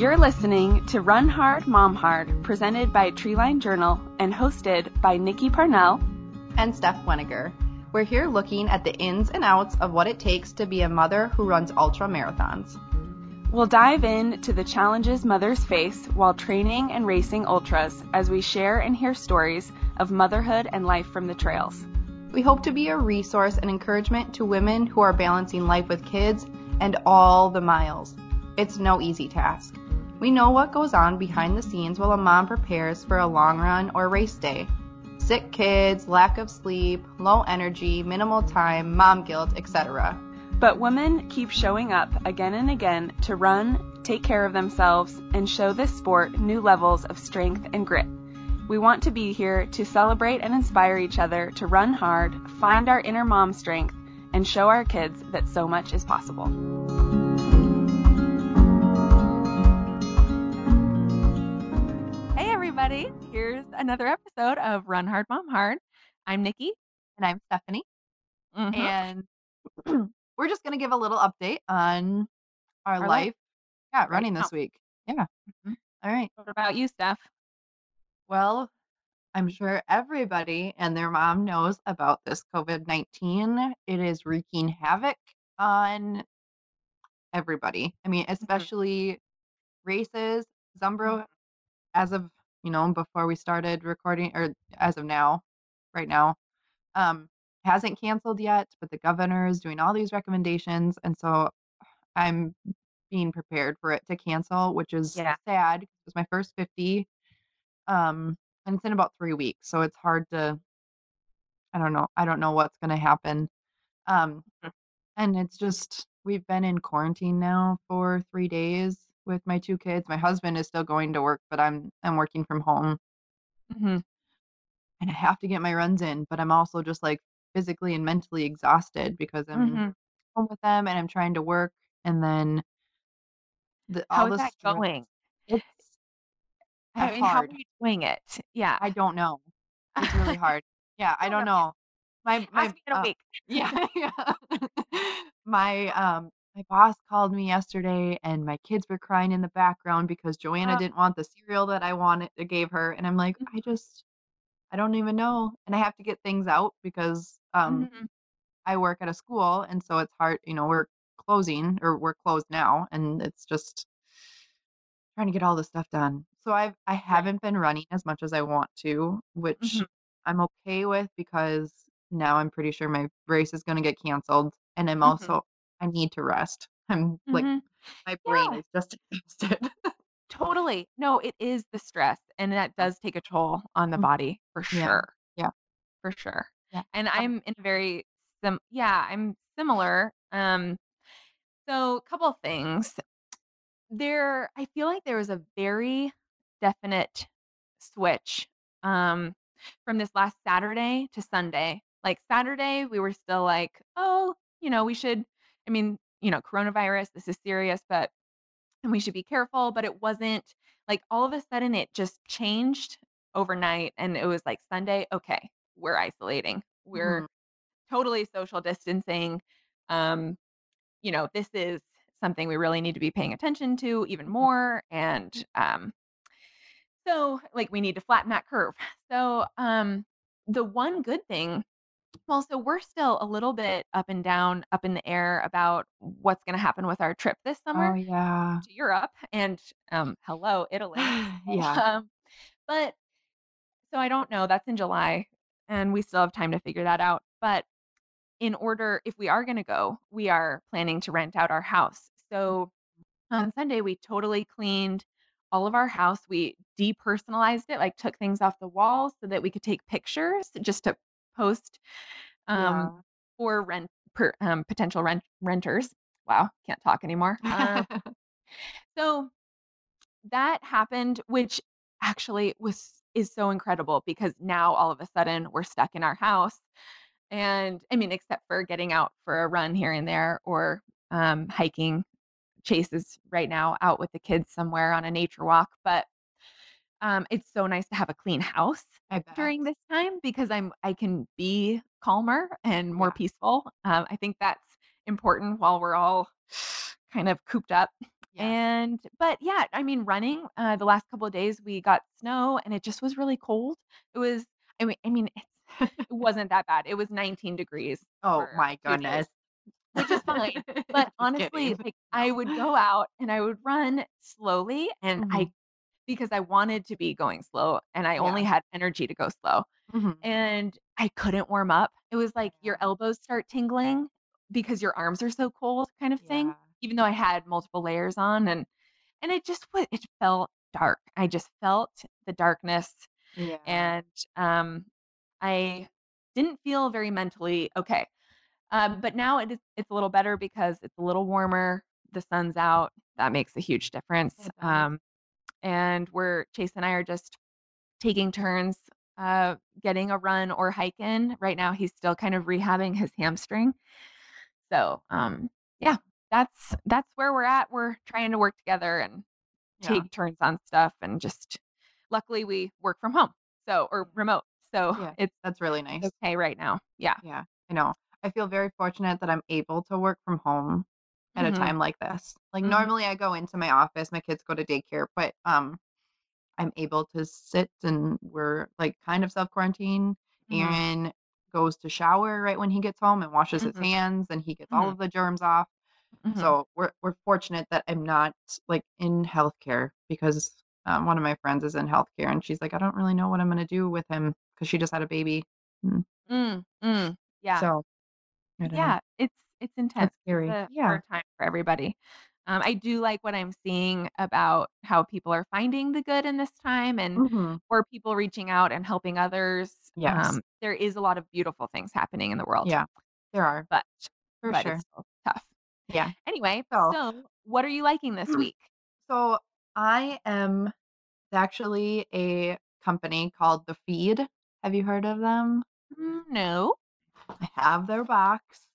You're listening to Run Hard, Mom Hard, presented by Treeline Journal and hosted by Nikki Parnell and Steph Weniger. We're here looking at the ins and outs of what it takes to be a mother who runs ultra marathons. We'll dive in to the challenges mothers face while training and racing ultras as we share and hear stories of motherhood and life from the trails. We hope to be a resource and encouragement to women who are balancing life with kids and all the miles. It's no easy task. We know what goes on behind the scenes while a mom prepares for a long run or race day. Sick kids, lack of sleep, low energy, minimal time, mom guilt, etc. But women keep showing up again and again to run, take care of themselves, and show this sport new levels of strength and grit. We want to be here to celebrate and inspire each other to run hard, find our inner mom strength, and show our kids that so much is possible. Hey, everybody. Here's another episode of Run Hard, Mom Hard. I'm Nikki. And I'm Stephanie. Mhm. And we're just going to give a little update on our, Our life. life Yeah, running now. this week. Yeah. Mhm. All right. What about you, Steph? Well, I'm sure everybody and their mom knows about this COVID 19. It is wreaking havoc on everybody. I mean, especially races. Zumbro, as of, you know, before we started recording, or as of now, right now, um, hasn't canceled yet, but the governor is doing all these recommendations. And so I'm being prepared for it to cancel, which is Yeah. sad. It was my first 50. Um, and it's in about three weeks. So it's hard to, I don't know. I don't know what's going to happen. Um, Mm. and it's just, we've been in quarantine now for three days with my two kids. My husband is still going to work, but I'm, I'm working from home hmm and I have to get my runs in, but I'm also just like physically and mentally exhausted because I'm hmm home with them and I'm trying to work and then the, all How is the that stress- going? It's I mean, how are you doing it? Yeah. I don't know. It's really hard. Yeah, I Don't know. My my Ask me in a uh, week. yeah, yeah. my um my boss called me yesterday and my kids were crying in the background because Joanna didn't want the cereal that I wanted I gave her and I'm like, Mhm. I just I don't even know. And I have to get things out because um Mhm. I work at a school and so it's hard, you know, we're closing or we're closed now and it's just trying to get all this stuff done. So I've I haven't been running as much as I want to, which Mhm. I'm okay with because now I'm pretty sure my race is going to get canceled and I'm Mhm. also I need to rest. I'm like Mhm. my brain Yeah. is just exhausted. Totally. No, it is the stress, and that does take a toll on the Mm. body for Yeah. sure. Yeah. For sure. Yeah. And Um, I'm in a very sim yeah, I'm similar. Um, so a couple things. There I feel like there was a very definite switch um from this last Saturday to Sunday. Like Saturday, we were still like, oh, you know, we should I mean, you know, coronavirus, this is serious, but and we should be careful, but it wasn't like all of a sudden it just changed overnight and it was like Sunday, okay, we're isolating. We're Mhm. totally social distancing. Um, you know, this is something we really need to be paying attention to even more and um so like we need to flatten that curve. So um the one good thing well, so we're still a little bit up and down, up in the air about what's going to happen with our trip this summer Oh yeah. to Europe and um hello Italy. yeah. Um, but so I don't know. That's in July, and we still have time to figure that out. But in order, if we are going to go, we are planning to rent out our house. So on Sunday, we totally cleaned all of our house. We depersonalized it, like took things off the walls so that we could take pictures just to post um, for rent per, um, potential rent renters. Wow, can't talk anymore. Um, so that happened, which actually was is so incredible because now all of a sudden we're stuck in our house. And I mean, except for getting out for a run here and there or um, hiking chases right now out with the kids somewhere on a nature walk. But um, it's so nice to have a clean house during this time because I'm I can be calmer and more Yeah. peaceful. Um, I think that's important while we're all kind of cooped up. Yeah. And but yeah, I mean, running, uh, the last couple of days we got snow and it just was really cold. It was I mean I mean, it's it wasn't that bad. It was 19 degrees Oh my 2 days, goodness. which is fine. But honestly, like, I would go out and I would run slowly and I Mhm. Because I wanted to be going slow and I Yeah. only had energy to go slow. Mhm. And I couldn't warm up. It was like your elbows start tingling because your arms are so cold kind of thing, Yeah. even though I had multiple layers on and and it just wa it felt dark. I just felt the darkness Yeah. and, um, I didn't feel very mentally okay. Um, but now it is it's a little better because it's a little warmer, the sun's out, that makes a huge difference. Um, and we're Chase and I are just taking turns, uh, getting a run or hike in. Right now, he's still kind of rehabbing his hamstring. So, um, yeah, that's that's where we're at. We're trying to work together and Yeah. take turns on stuff and just luckily we work from home, so or remote. So Yeah. it's That's really nice. okay right now. Yeah. Yeah, I know. I feel very fortunate that I'm able to work from home at a Mhm. time like this. Like, Mhm. normally, I go into my office, my kids go to daycare, but, um, I'm able to sit and we're, like, kind of self-quarantine. Mhm. Aaron goes to shower right when he gets home and washes his Mhm. hands, and he gets all Mhm. of the germs off. Mhm. So, we're we're fortunate that I'm not, like, in healthcare because, um, one of my friends is in healthcare, and she's like, "I don't really know what I'm gonna do with him because she just had a baby. Mm. Mm, mm, yeah. So, don't know. Yeah, it's it's intense. It's It's scary. a Yeah. hard time for everybody. Um, I do like what I'm seeing about how people are finding the good in this time and Mhm. or people reaching out and helping others. Yes. Um, there is a lot of beautiful things happening in the world, Yeah. There are. but For but it's sure. still tough. Yeah. Anyway, So so what are you liking this week? so I am actually a company called The Feed. Have you heard of them? Mm, no. I have their box.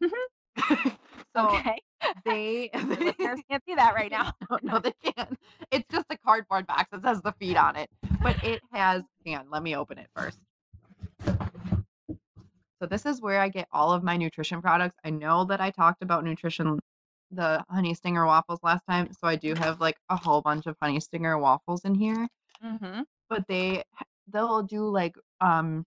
So, Okay. they listeners can't see that right now. No, no, they can't. It's just a cardboard box that says The Feed on it, but it has hang on, let me open it first. So this is where I get all of my nutrition products. I know that I talked about nutrition the Honey Stinger waffles last time, so I do have, like, a whole bunch of Honey Stinger waffles in here, Mhm. but they they'll do, like, um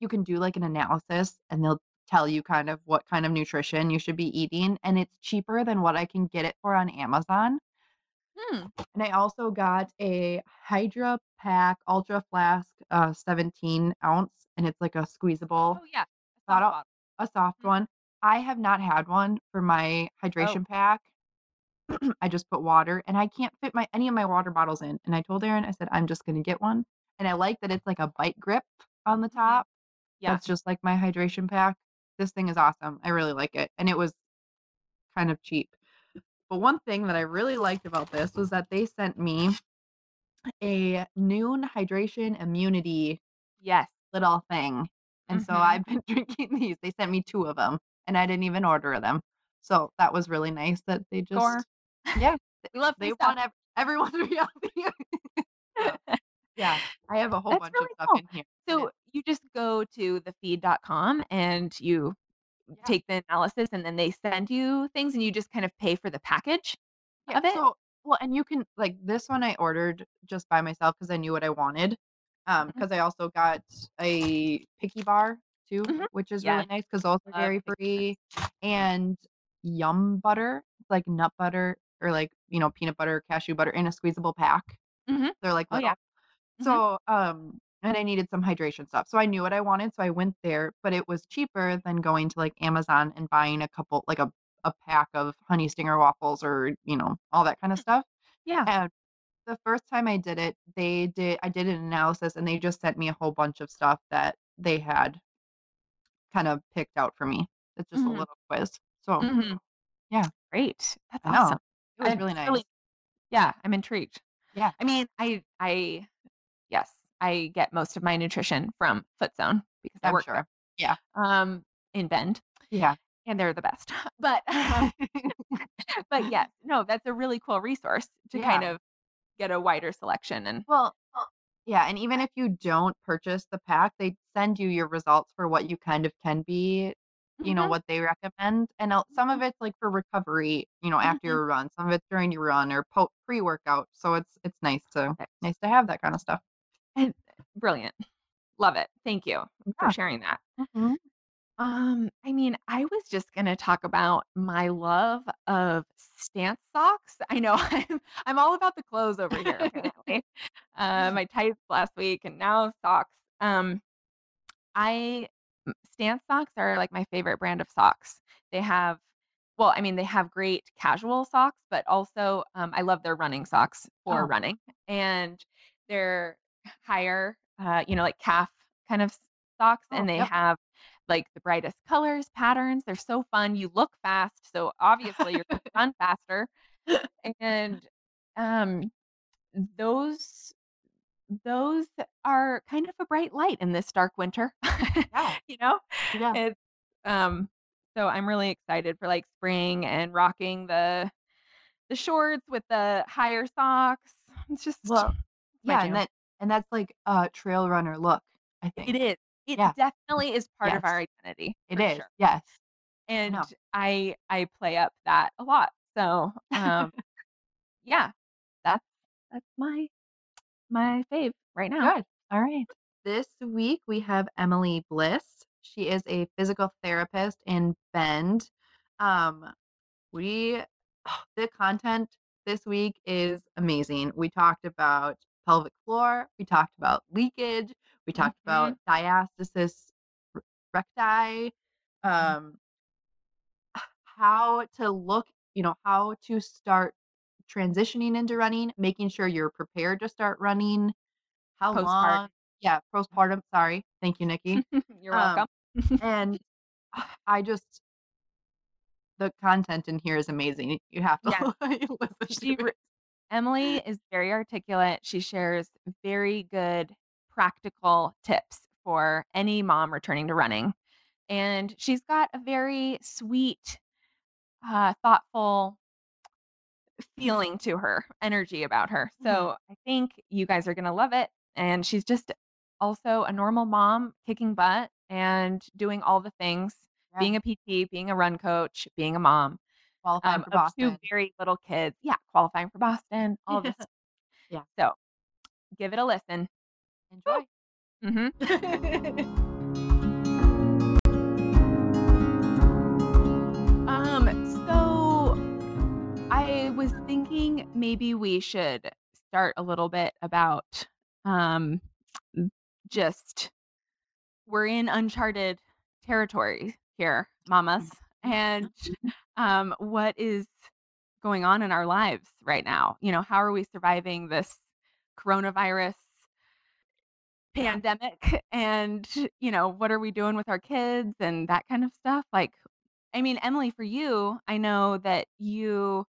you can do, like, an analysis, and they'll tell you kind of what kind of nutrition you should be eating, and it's cheaper than what I can get it for on Amazon. Hmm. And I also got a Hydra Pack Ultra Flask, uh, 17 ounce, and it's like a squeezable Oh, yeah. A soft bottle a soft Mhm. one. I have not had one for my Oh. hydration pack. I just put water, and I can't fit my any of my water bottles in, and I told Aaron, I said, "I'm just gonna get one," and I like that it's like a bite grip on the Mhm. top. Yeah. That's just like my hydration pack. This thing is awesome. I really like it, and it was kind of cheap. But one thing that I really liked about this was that they sent me a Nuun Hydration Immunity Yes. little thing, and so Mhm. I've been drinking these. They sent me 2 of them and I didn't even order them. So that was really nice that they Score. just yeah, We love they want ev everyone to be healthy. Yeah, I have a whole That's bunch of really stuff cool. in here, So you just go to thefeed.com and you Yeah. take the analysis, and then they send you things, and you just kind of pay for the package Yeah, of it? so well, and you can like, this one I ordered just by myself because I knew what I wanted, um, Mhm. 'cause I also got a Picky bar too, Mhm. which is really nice because also are dairy free, and Yum Butter, like nut butter or like, you know, peanut butter, cashew butter in a squeezable pack. Mhm. They're like Oh, yeah. Mhm. So, um, and I needed some hydration stuff, so I knew what I wanted, so I went there, but it was cheaper than going to, like, Amazon and buying a couple like, a a pack of Honey Stinger waffles or, you know, all that kinda Hmm. stuff, Yeah. and the first time I did it, they did I did an analysis, and they just sent me a whole bunch of stuff that they had kind of picked out for me. It's just a Mhm. little quiz. So, Mhm. yeah. Great. That's awesome. It was I'm really it's really nice. yeah, I'm intrigued. Yeah. I mean, I I I get most of my nutrition from FootZone because I work sure. there, Yeah. um, in Bend, Yeah. and they're the best. But, um, but yes, no, that's a really cool resource to kind of get a wider selection and Well yeah, and even if you don't purchase the pack, they send you your results for what you kind of can be you know, Mhm. what they recommend, and uh, some of Mhm. it's, like, for recovery, you know, after Mhm. your run, some of it's during your run or pre-workout, so it's it's nice to nice to have that kinda stuff. And brilliant. Love it. Thank you for Yeah. sharing that. Mhm. Um, I mean, I was just gonna talk about my love of stance socks. I know I'm I'm all about the clothes over here, apparently. Uh, my tights last week and now socks. Um, I m Stance socks are, like, my favorite brand of socks. They have well, I mean, they have great casual socks, but also, um, I love their running socks for Oh, running, and they're higher, uh, you know, like calf kind of socks, oh, and they yep. have, like, the brightest colors, patterns, they're so fun, you look fast, so obviously you're run faster, and, um, those those are kind of a bright light in this dark winter, Yeah, you know? yeah. It's, um so I'm really excited for, like, spring and rocking the the shorts with the higher socks. It's just Well, yeah, and jam. And that's like a trail runner look, I think. It is. It Yeah, definitely is part of our identity, It is. sure, yes, and. I I play up that a lot. So, um, yeah, that's that's my my fave right now. Good, alright. This week, we have Emily Bliss. She is a physical therapist in Bend. Um, we the content this week is amazing. We talked about pelvic floor, we talked about leakage, we talked about Mhm. diastasis recti, Mhm. um how to look you know, how to start transitioning into running, making sure you're prepared to start running, how long yeah, postpartum, sorry. Thank you, Nikki. You're welcome. Um, and I just the content in here is amazing. You have to listen she to it. Emily is very articulate. She shares very good practical tips for any mom returning to running, and she's got a very sweet, uh, thoughtful feeling to her, energy about her. Mhm. So I think you guys are gonna love it, and she's just also a normal mom kicking butt and doing all the things, Yeah, being a PT, being a run coach, being a mom, qualifying um, for Boston. 2 very little kids. Yeah, qualifying for Boston, all this. Yeah, So, give it a listen. enjoy. Mhm. Um, so I was thinking maybe we should start a little bit about, um, just we're in uncharted territory here, mamas, and, um, what is going on in our lives right now? You know, how are we surviving this coronavirus pandemic? And, you know, what are we doing with our kids and that kind of stuff? Like, I mean, Emily, for you, I know that you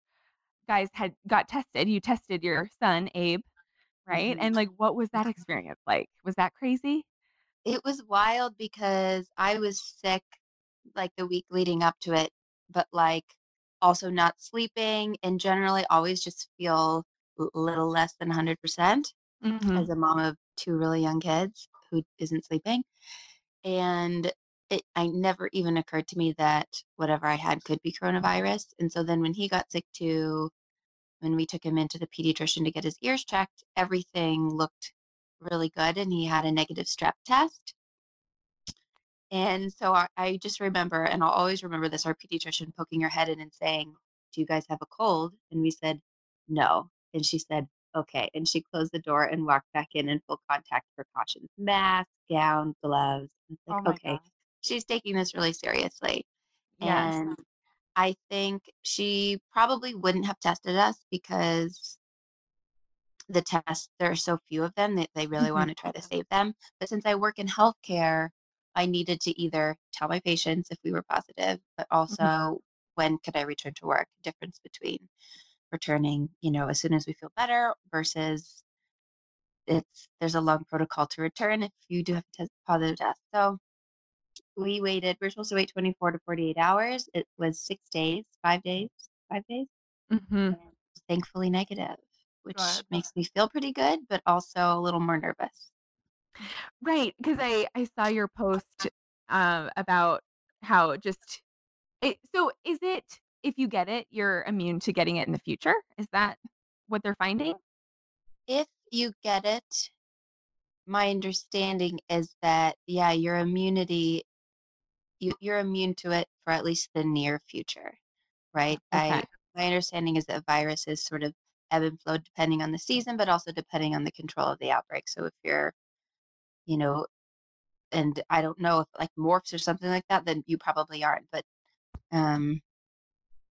guys had got tested. You tested your son, Abe, right? Mhm. And, like, what was that experience like? Was that crazy? It was wild because I was sick, like, the week leading up to it, but, like, also not sleeping and generally always just feel a little less than 100% Mhm. as a mom of 2 really young kids who isn't sleeping, and it I never even occurred to me that whatever I had could be coronavirus, and so then when he got sick too, when we took him into the pediatrician to get his ears checked, everything looked really good, and he had a negative strep test. And so I, I just remember, and I'll always remember this, our pediatrician poking her head in and saying, Do you guys have a cold? And we said, No. And she said, Okay. And she closed the door and walked back in in full contact precautions mask, gown, gloves. It's like, Oh okay, god. she's taking this really seriously. Yes. And I think she probably wouldn't have tested us because the tests, there are so few of them that they really Mhm. want to try to save them. But since I work in healthcare, I needed to either tell my patients if we were positive, but Mhm. also when could I return to work? Difference between returning, you know, as soon as we feel better versus it's there's a long protocol to return if you do have a test, positive test. So we waited. We are supposed to wait 24 to 48 hours. It was six days, five days, five days, Mm-hmm. thankfully negative, which makes me feel pretty good, but also a little more nervous. Right, 'cause I I saw your post, uh, about how just it so is it if you get it, you're immune to getting it in the future? Is that what they're finding? If you get it, my understanding is that, yeah, your immunity you you're immune to it for at least the near future, right? Okay. I my understanding is that viruses sort of ebb and flow depending on the season, but also depending on the control of the outbreak. So if you're, you know, and I don't know if like morphs or something like that, then you probably aren't. But um,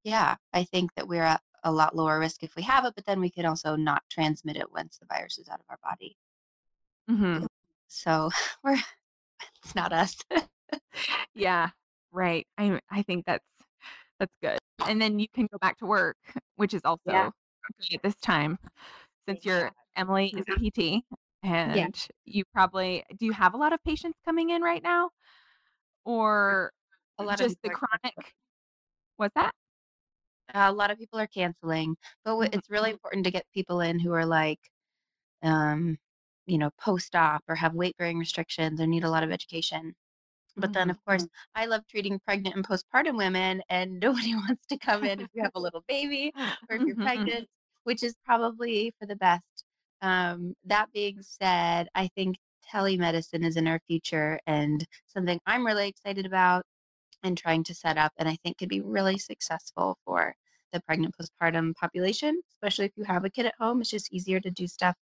yeah, I think that we're at a lot lower risk if we have it, but then we can also not transmit it once the virus is out of our body. Mm-hmm. So we're it's not us. Yeah, right. I I think that's that's good. And then you can go back to work, which is also Yeah. good at this time since your Exactly. Emily is a PT Yeah. and you probably do you have a lot of patients coming in right now or A lot of just people the chronic What's that? A lot of people are canceling, but w Mhm. it's really important to get people in who are like, um, you know, post-op or have weight-bearing restrictions or need a lot of education. But then, Mhm. of course, I love treating pregnant and postpartum women, and nobody wants to come in if you have a little baby or if you're pregnant, which is probably for the best. Um, that being said, I think telemedicine is in our future and something I'm really excited about and trying to set up, and I think could be really successful for the pregnant postpartum population, especially if you have a kid at home. It's just easier to do stuff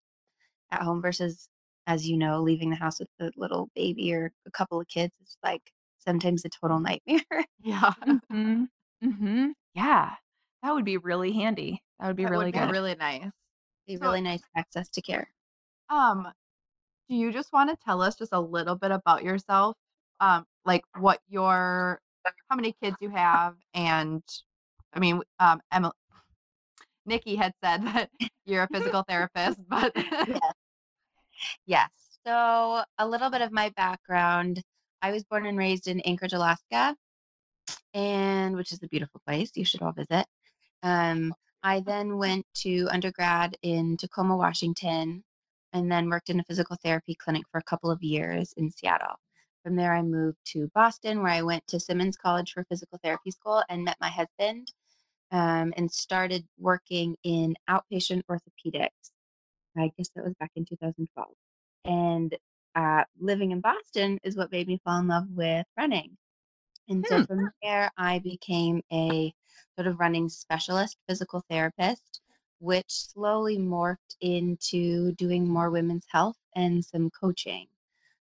at home versus, as you know, leaving the house with a little baby or a couple of kids is like sometimes a total nightmare. Yeah. Mhm. Mhm. Yeah. That would be really handy. That would be That really would be good. really nice. Be really nice access to care. um, do you just wanna tell us just a little bit about yourself? Um, like what your how many kids you have? And I mean, um, Emil Nikki had said that you're a physical therapist, but Yes. Yes. So, a little bit of my background. I was born and raised in Anchorage, Alaska, and which is a beautiful place. You should all visit. Um, I then went to undergrad in Tacoma, Washington, and then worked in a physical therapy clinic for a couple of years in Seattle. From there, I moved to Boston, where I went to Simmons College for physical therapy school and met my husband um, and started working in outpatient orthopedics. I guess that was back in 2012. And uh, living in Boston is what made me fall in love with running. And so Hmm. from there, I became a sort of running specialist physical therapist, which slowly morphed into doing more women's health and some coaching.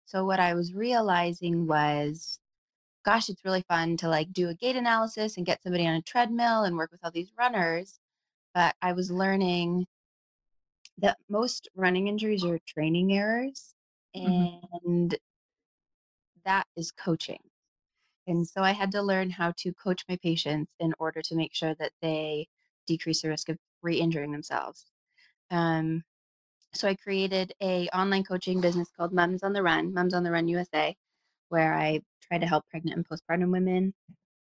So what I was realizing was, gosh, it's really fun to like do a gait analysis and get somebody on a treadmill and work with all these runners. But I was learning that most running injuries are training errors, Mhm. and that is coaching. And so I had to learn how to coach my patients in order to make sure that they decrease the risk of re-injuring themselves. Um, so I created a online coaching business called Mums on the Run, Mums on the Run USA, where I try to help pregnant and postpartum women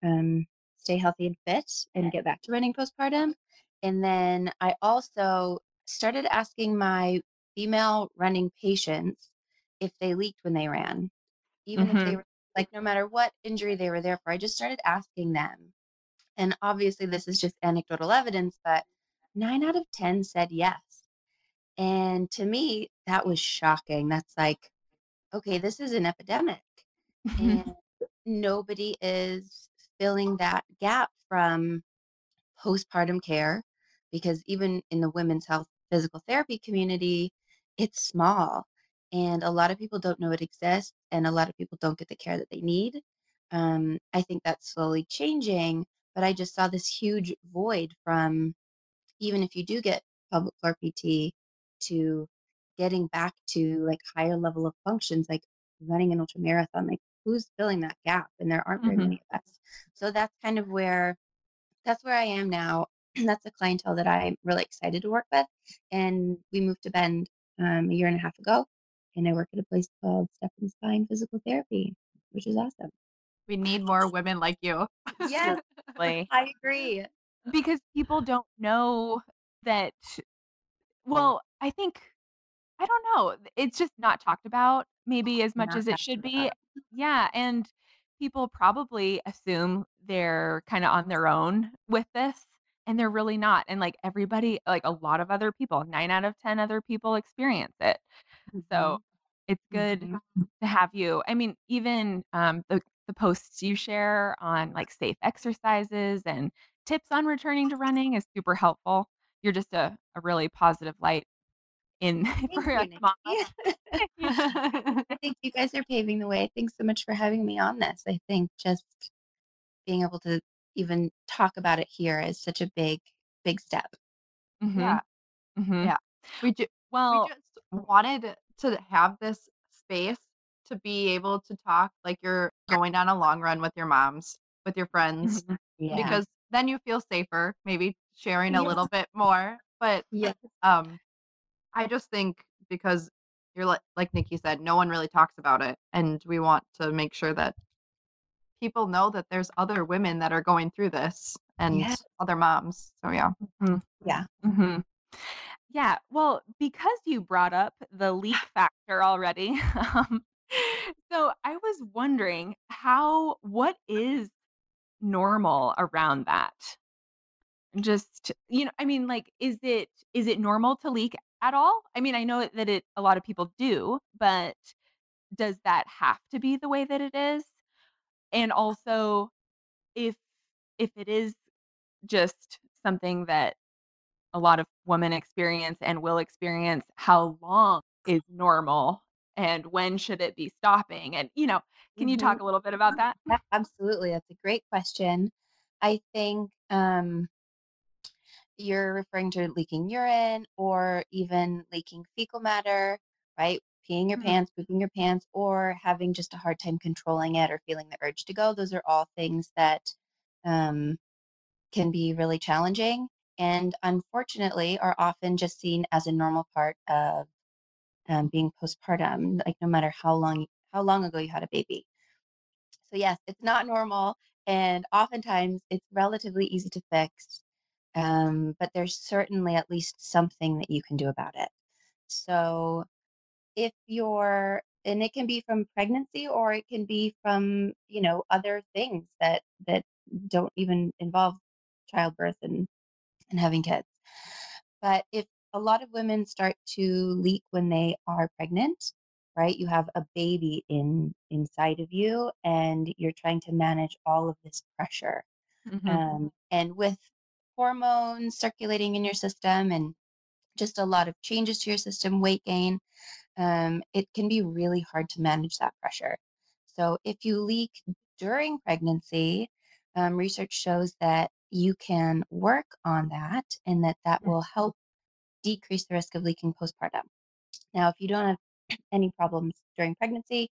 um, stay healthy and fit and get back to running postpartum. And then I also started asking my female running patients if they leaked when they ran, even if they Mhm. were like no matter what injury they were there for. I just started asking them. And obviously, this is just anecdotal evidence, but nine out of 10 said yes. And to me, that was shocking. That's like, okay, this is an epidemic. And nobody is filling that gap from postpartum care because even in the women's health physical therapy community, it's small. And a lot of people don't know it exists, and a lot of people don't get the care that they need. Um, I think that's slowly changing, but I just saw this huge void from even if you do get pelvic floor PT to getting back to like higher level of functions like running an ultra marathon like who's filling that gap and there aren't very Mhm. many of us so that's kind of where that's where i am now that's a clientele that i'm really excited to work with and we moved to bend um, a year and a half ago and i work at a place called step and spine physical therapy which is awesome we need more women like you. yes i agree Because people don't know that well, I think I don't know, it's just not talked about maybe as much not as it talked should about. be. Yeah, and people probably assume they're kinda on their own with this, and they're really not, and, like, everybody like, a lot of other people, 9 out of 10 other people experience it. So, Mhm. it's good Mhm. to have you I mean, even, um, the the posts you share on, like, safe exercises and tips on returning to running is super helpful. You're just a a really positive light in for you, us moms. I think you guys are paving the way. Thanks so much for having me on this. I think just being able to even talk about it here is such a big, big step. Mhm, Yeah, mhm. yeah. We we Well just wanted to have this space to be able to talk like you're going on a long run with your moms, with your friends, Mhm, Yeah. because then you feel safer, maybe sharing a Yes. little bit more, but, Yes. um, I just think because you're like like Nikki said, no one really talks about it, and we want to make sure that people know that there's other women that are going through this and Yeah. other moms. So, yeah. mhm, Yeah. mhm. Yeah, well, because you brought up the leak factor already, um, so I was wondering how what is normal around that? Just you know, I mean, like, is it is it normal to leak at all? I mean, I know that it a lot of people do, but does that have to be the way that it is? And also, if if it is just something that a lot of women experience and will experience, how long is normal and when should it be stopping? And, you know, can you Mhm. talk a little bit about that? Absolutely. That's a great question. I think um, you're referring to leaking urine or even leaking fecal matter, right? Peeing your Mhm, pants, pooping your pants, or having just a hard time controlling it or feeling the urge to go. Those are all things that um, can be really challenging and unfortunately are often just seen as a normal part of um, being postpartum, like no matter how long how long ago you had a baby. So yes, it's not normal, and oftentimes it's relatively easy to fix. Um, but there's certainly at least something that you can do about it. So if you're and it can be from pregnancy or it can be from, you know, other things that that don't even involve childbirth and and having kids. But if a lot of women start to leak when they are pregnant, right? You have a baby in inside of you and you're trying to manage all of this pressure. mhm, Um, and with hormones circulating in your system and just a lot of changes to your system, weight gain, um, it can be really hard to manage that pressure. So, if you leak during pregnancy, um, research shows that you can work on that and that that mm, will help decrease the risk of leaking postpartum. Now, if you don't have any problems during pregnancy,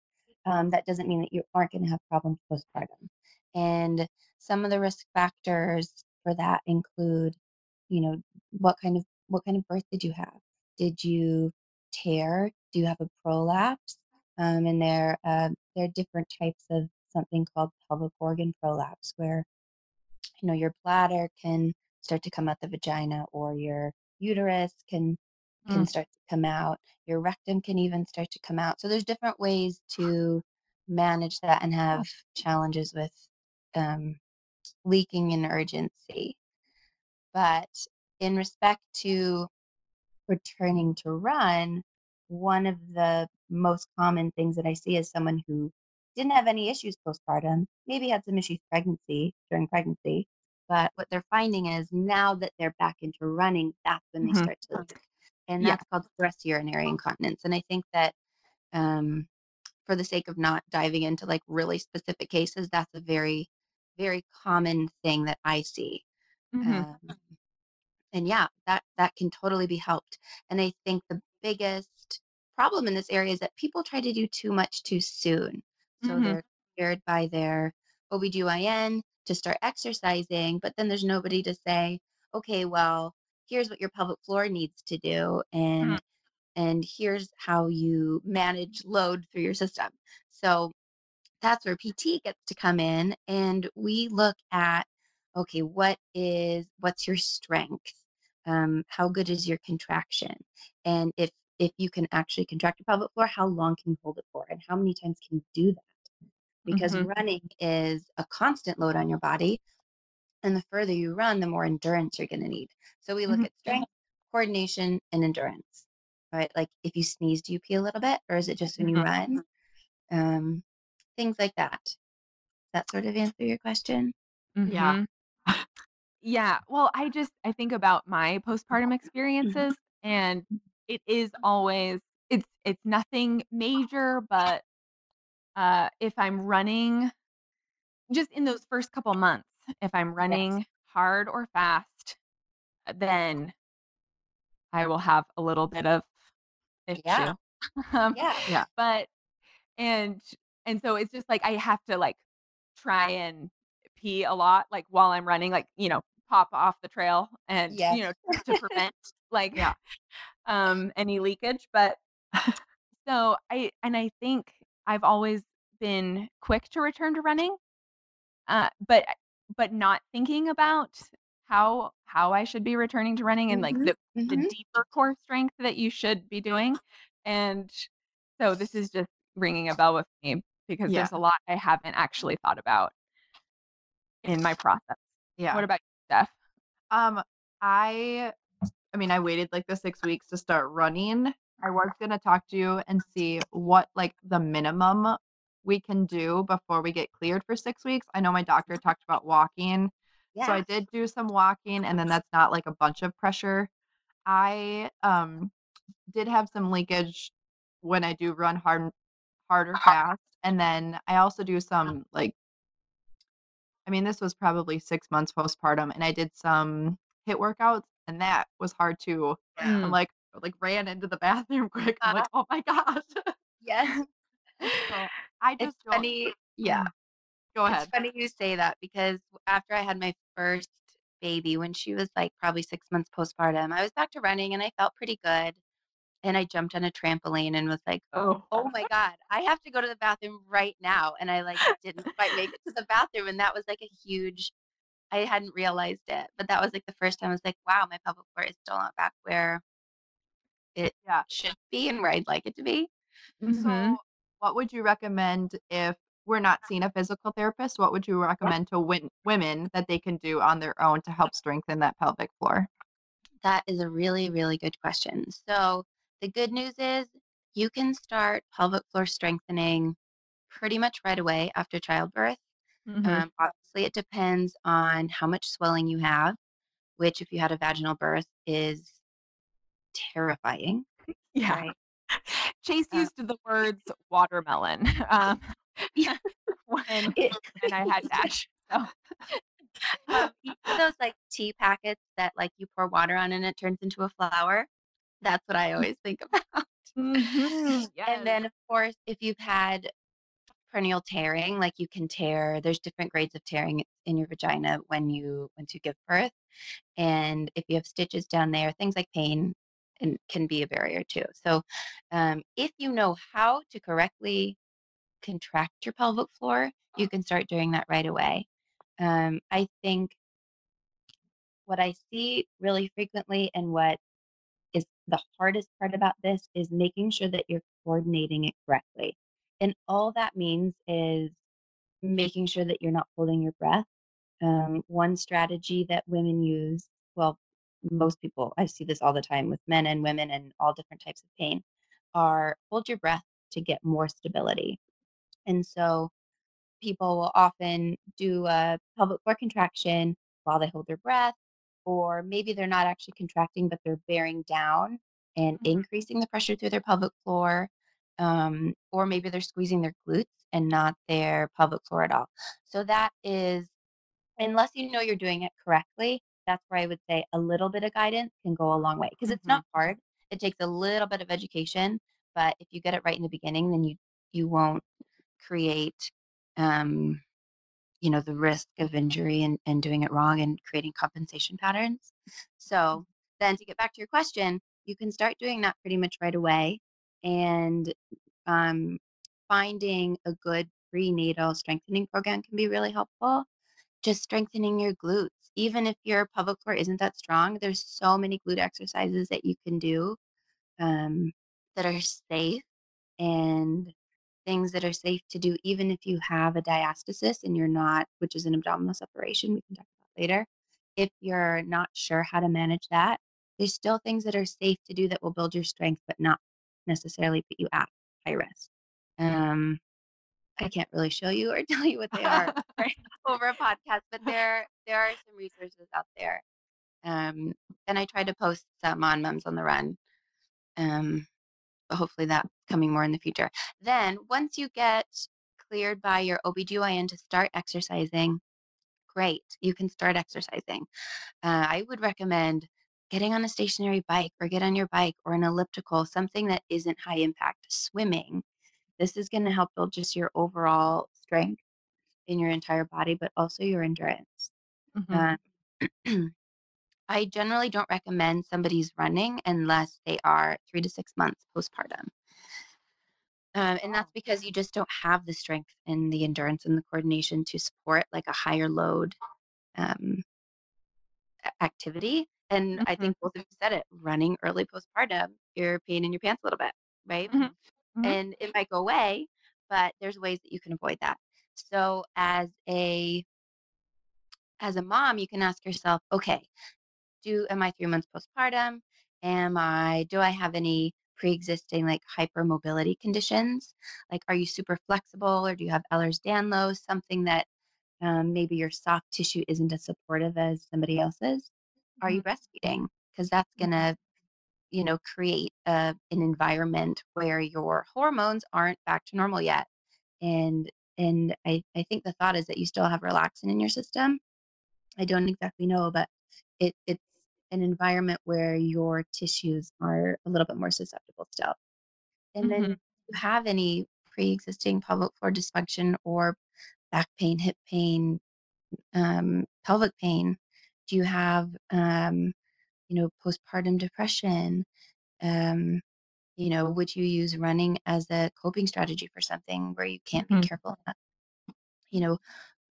um, that doesn't mean that you aren't going to have problems postpartum. And some of the risk factors for that include, you know, what kind of what kind of birth did you have? Did you tear? Do you have a prolapse? Um, and there uh, there are different types of something called pelvic organ prolapse, where you know your bladder can start to come out the vagina, or your uterus can can mm, start to come out. Your rectum can even start to come out. So there's different ways to manage that and have challenges with um, leaking and urgency. But in respect to returning to run, one of the most common things that I see is someone who didn't have any issues postpartum, maybe had some issues pregnancy during pregnancy, but what they're finding is now that they're back into running, that's when they mhm. start to. And Yeah, that's called stress urinary incontinence. And I think that um, for the sake of not diving into like really specific cases, that's a very, very common thing that I see. mhm, Um, and yeah, that that can totally be helped. And I think the biggest problem in this area is that people try to do too much too soon. So mhm, they're cleared by their OBGYN to start exercising, but then there's nobody to say, okay, well, here's what your pelvic floor needs to do mm, and and here's how you manage load through your system. So that's where PT gets to come in and we look at okay, what is what's your strength? Um, how good is your contraction? And if if you can actually contract your pelvic floor, how long can you hold it for? And how many times can you do that? Because Mhm. running is a constant load on your body. And the further you run, the more endurance you're going to need. So we look Mhm. at strength, coordination, and endurance, right? Like if you sneeze, do you pee a little bit, or is it just when you Mhm. run? Um, things like that. Does that sort of answer your question? Yeah. Mhm. Yeah, well, I just I think about my postpartum Mhm. experiences, and it is always it's it's nothing major, but, uh, if I'm running just in those first couple months, if I'm Yes. running hard or fast, uh, then I will have a little bit of issue. Yeah. Um, Yeah. Yeah. but and and so it's just like I have to, like, try and pee a lot, like, while I'm running, like, you know, pop off the trail and, Yes. you know, to prevent, like, Yeah. um, any leakage, but so I and I think I've always been quick to return to running, uh, but but not thinking about how how I should be returning to running and, like, Mhm. the the Mhm. deeper core strength that you should be doing, and so this is just ringing a bell with me because Yeah. there's a lot I haven't actually thought about in my process. Yeah. What about you, Steph? Um, I I mean, I waited like the 6 weeks to start running. I was gonna talk to you and see what, like, the minimum we can do before we get cleared for 6 weeks. I know my doctor talked about walking, so I did do some walking, and then that's not, like, a bunch of pressure. I, um, did have some leakage when I do run hard hard or fast, and then I also do some, like I mean, this was probably 6 months postpartum, and I did some HIIT workouts, and that was hard too. I'm Mm. like like, ran into the bathroom quick. I'm like, Uh-huh. "Oh my gosh." Yes. So, I just don't funny yeah. Mm. Go It's ahead. funny you say that because after I had my first baby, when she was, like, probably 6 months postpartum, I was back to running, and I felt pretty good, and I jumped on a trampoline and was like, Oh. "Oh my god, I have to go to the bathroom right now," and I, like, didn't quite make it to the bathroom, and that was, like, a huge I hadn't realized it, but that was, like, the first time I was like, "Wow, my pelvic floor is still not back where it Yeah. should be and where I'd like it to be." Mhm. So, what would you recommend if we're not seeing a physical therapist? What would you recommend to win women that they can do on their own to help strengthen that pelvic floor? That is a really, really good question. So, the good news is you can start pelvic floor strengthening pretty much right away after childbirth. Mhm. Um, obviously, it depends on how much swelling you have, which, if you had a vaginal birth, is terrifying, Yeah. right? Chase Uh used the words watermelon, um, Yeah. when It when I had Dash, so Um, you know those, like, tea packets that, like, you pour water on and it turns into a flower? That's what I always think about. Mhm, yes. And then, of course, if you've had perineal tearing, like, you can tear there's different grades of tearing in your vagina when you once you give birth, and if you have stitches down there, things like pain and can be a barrier too. So, um, if you know how to correctly contract your pelvic floor, you can start doing that right away. Um, I think what I see really frequently and what is the hardest part about this is making sure that you're coordinating it correctly. And all that means is making sure that you're not holding your breath. Um, one strategy that women use, well, most people, I see this all the time with men and women and all different types of pain, are hold your breath to get more stability. And so people will often do a pelvic floor contraction while they hold their breath, or maybe they're not actually contracting, but they're bearing down and Mhm. increasing the pressure through their pelvic floor. Um, or maybe they're squeezing their glutes and not their pelvic floor at all. So that is, unless you know you're doing it correctly, that's where I would say a little bit of guidance can go a long way because it's Mhm. not hard. It takes a little bit of education, but if you get it right in the beginning, then you you won't create um, you know, the risk of injury and, and doing it wrong and creating compensation patterns. So then to get back to your question, you can start doing that pretty much right away. And um, finding a good prenatal strengthening program can be really helpful. Just strengthening your glutes. Even if your pelvic floor isn't that strong, there's so many glute exercises that you can do um, that are safe and things that are safe to do, even if you have a diastasis and you're not, which is an abdominal separation, we can talk about later. If you're not sure how to manage that, there's still things that are safe to do that will build your strength, but not necessarily put you at high risk. Um, I can't really show you or tell you what they are right, over a podcast, but there there are some resources out there. Um, and I try to post some on Mums on the Run. Um, but hopefully that's coming more in the future. Then once you get cleared by your OBGYN to start exercising, great, you can start exercising. Uh, I would recommend getting on a stationary bike or get on your bike or an elliptical, something that isn't high impact, swimming. This is going to help build just your overall strength in your entire body, but also your endurance. Mhm. Uh, I generally don't recommend somebody's running unless they are three to six months postpartum. Um, and that's because you just don't have the strength and the endurance and the coordination to support like a higher load um, activity. And I Mhm. think both of you said it running early postpartum, you're peeing in your pants a little bit, right? Mhm. Mhm. And it might go away, but there's ways that you can avoid that. So as a as a mom, you can ask yourself, okay, do am I three months postpartum? Am I do I have any pre-existing like hypermobility conditions? Like are you super flexible or do you have Ehlers-Danlos, something that um, maybe your soft tissue isn't as supportive as somebody else's? Are you breastfeeding? Because that's gonna, you know, create a, an environment where your hormones aren't back to normal yet. And and I, I think the thought is that you still have relaxin in your system. I don't exactly know, but it, it's an environment where your tissues are a little bit more susceptible still. And then Mhm. if you have any pre-existing pelvic floor dysfunction or back pain, hip pain, um, pelvic pain, do you have, um, you know, postpartum depression? Um, you know, would you use running as a coping strategy for something where you can't be Mhm. careful enough? You know,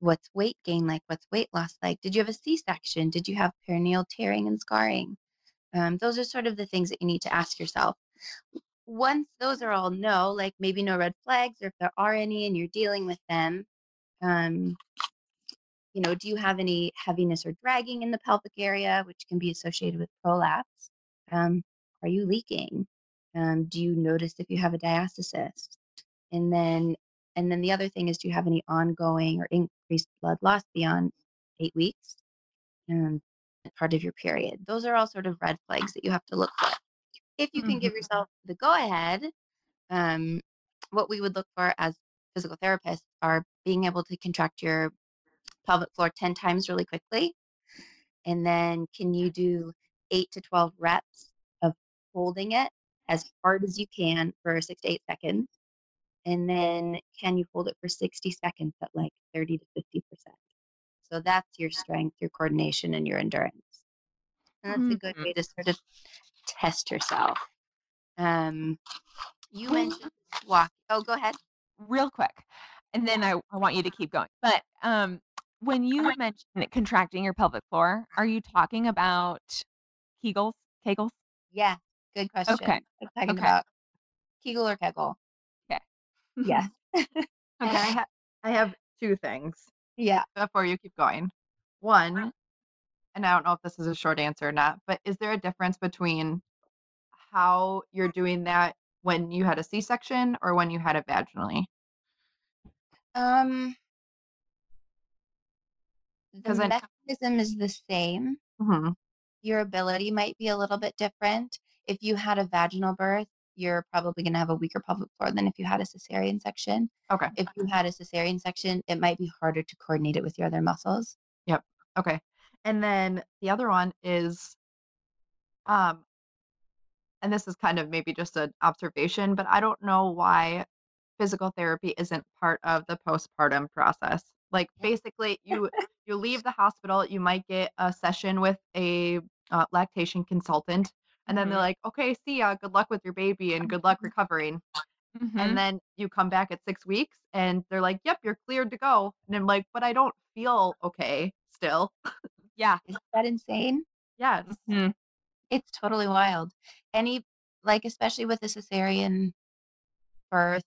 what's weight gain like? What's weight loss like? Did you have a C-section? Did you have perineal tearing and scarring? Um, those are sort of the things that you need to ask yourself. Once those are all no, like maybe no red flags, or if there are any and you're dealing with them, um, you know, do you have any heaviness or dragging in the pelvic area, which can be associated with prolapse? Um, are you leaking? Um, do you notice if you have a diastasis? And then, and then the other thing is, do you have any ongoing or increased blood loss beyond eight weeks? Um, part of your period. Those are all sort of red flags that you have to look for. If you can give yourself the go ahead, um, what we would look for as physical therapists are being able to contract your pelvic floor 10 times really quickly. And then can you do eight to 12 reps of holding it as hard as you can for six to eight seconds? And then can you hold it for 60 seconds at like 30 to 50%? So that's your strength, your coordination, and your endurance. And that's a good Mhm. way to sort of test yourself. Um, you mentioned walk. Oh, go ahead. real quick, and then I, I want you to keep going. But um, when you mentioned contracting your pelvic floor, are you talking about Kegels? Kegels? Yeah, good question. Okay. I'm talking Okay. about Kegel or Kegel. Okay. Yes. Okay, I, ha- I have two things Yeah. before you keep going. One, and I don't know if this is a short answer or not, but is there a difference between how you're doing that when you had a C-section or when you had it vaginally? Um, the I- mechanism is the same. hmm Your ability might be a little bit different. If you had a vaginal birth, you're probably going to have a weaker pelvic floor than if you had a cesarean section. Okay. If you had a cesarean section, it might be harder to coordinate it with your other muscles. Yep. Okay. And then the other one is um and this is kind of maybe just an observation, but I don't know why physical therapy isn't part of the postpartum process. Like basically you you leave the hospital, you might get a session with a uh, lactation consultant and then they're Mhm. like, "Okay, see ya. Good luck with your baby and good luck recovering." Mhm. And then you come back at 6 weeks and they're like, "Yep, you're cleared to go." And I'm like, "But I don't feel okay still." yeah. Is that insane? Yes. Mhm. It's totally wild. Any, like, especially with a cesarean birth,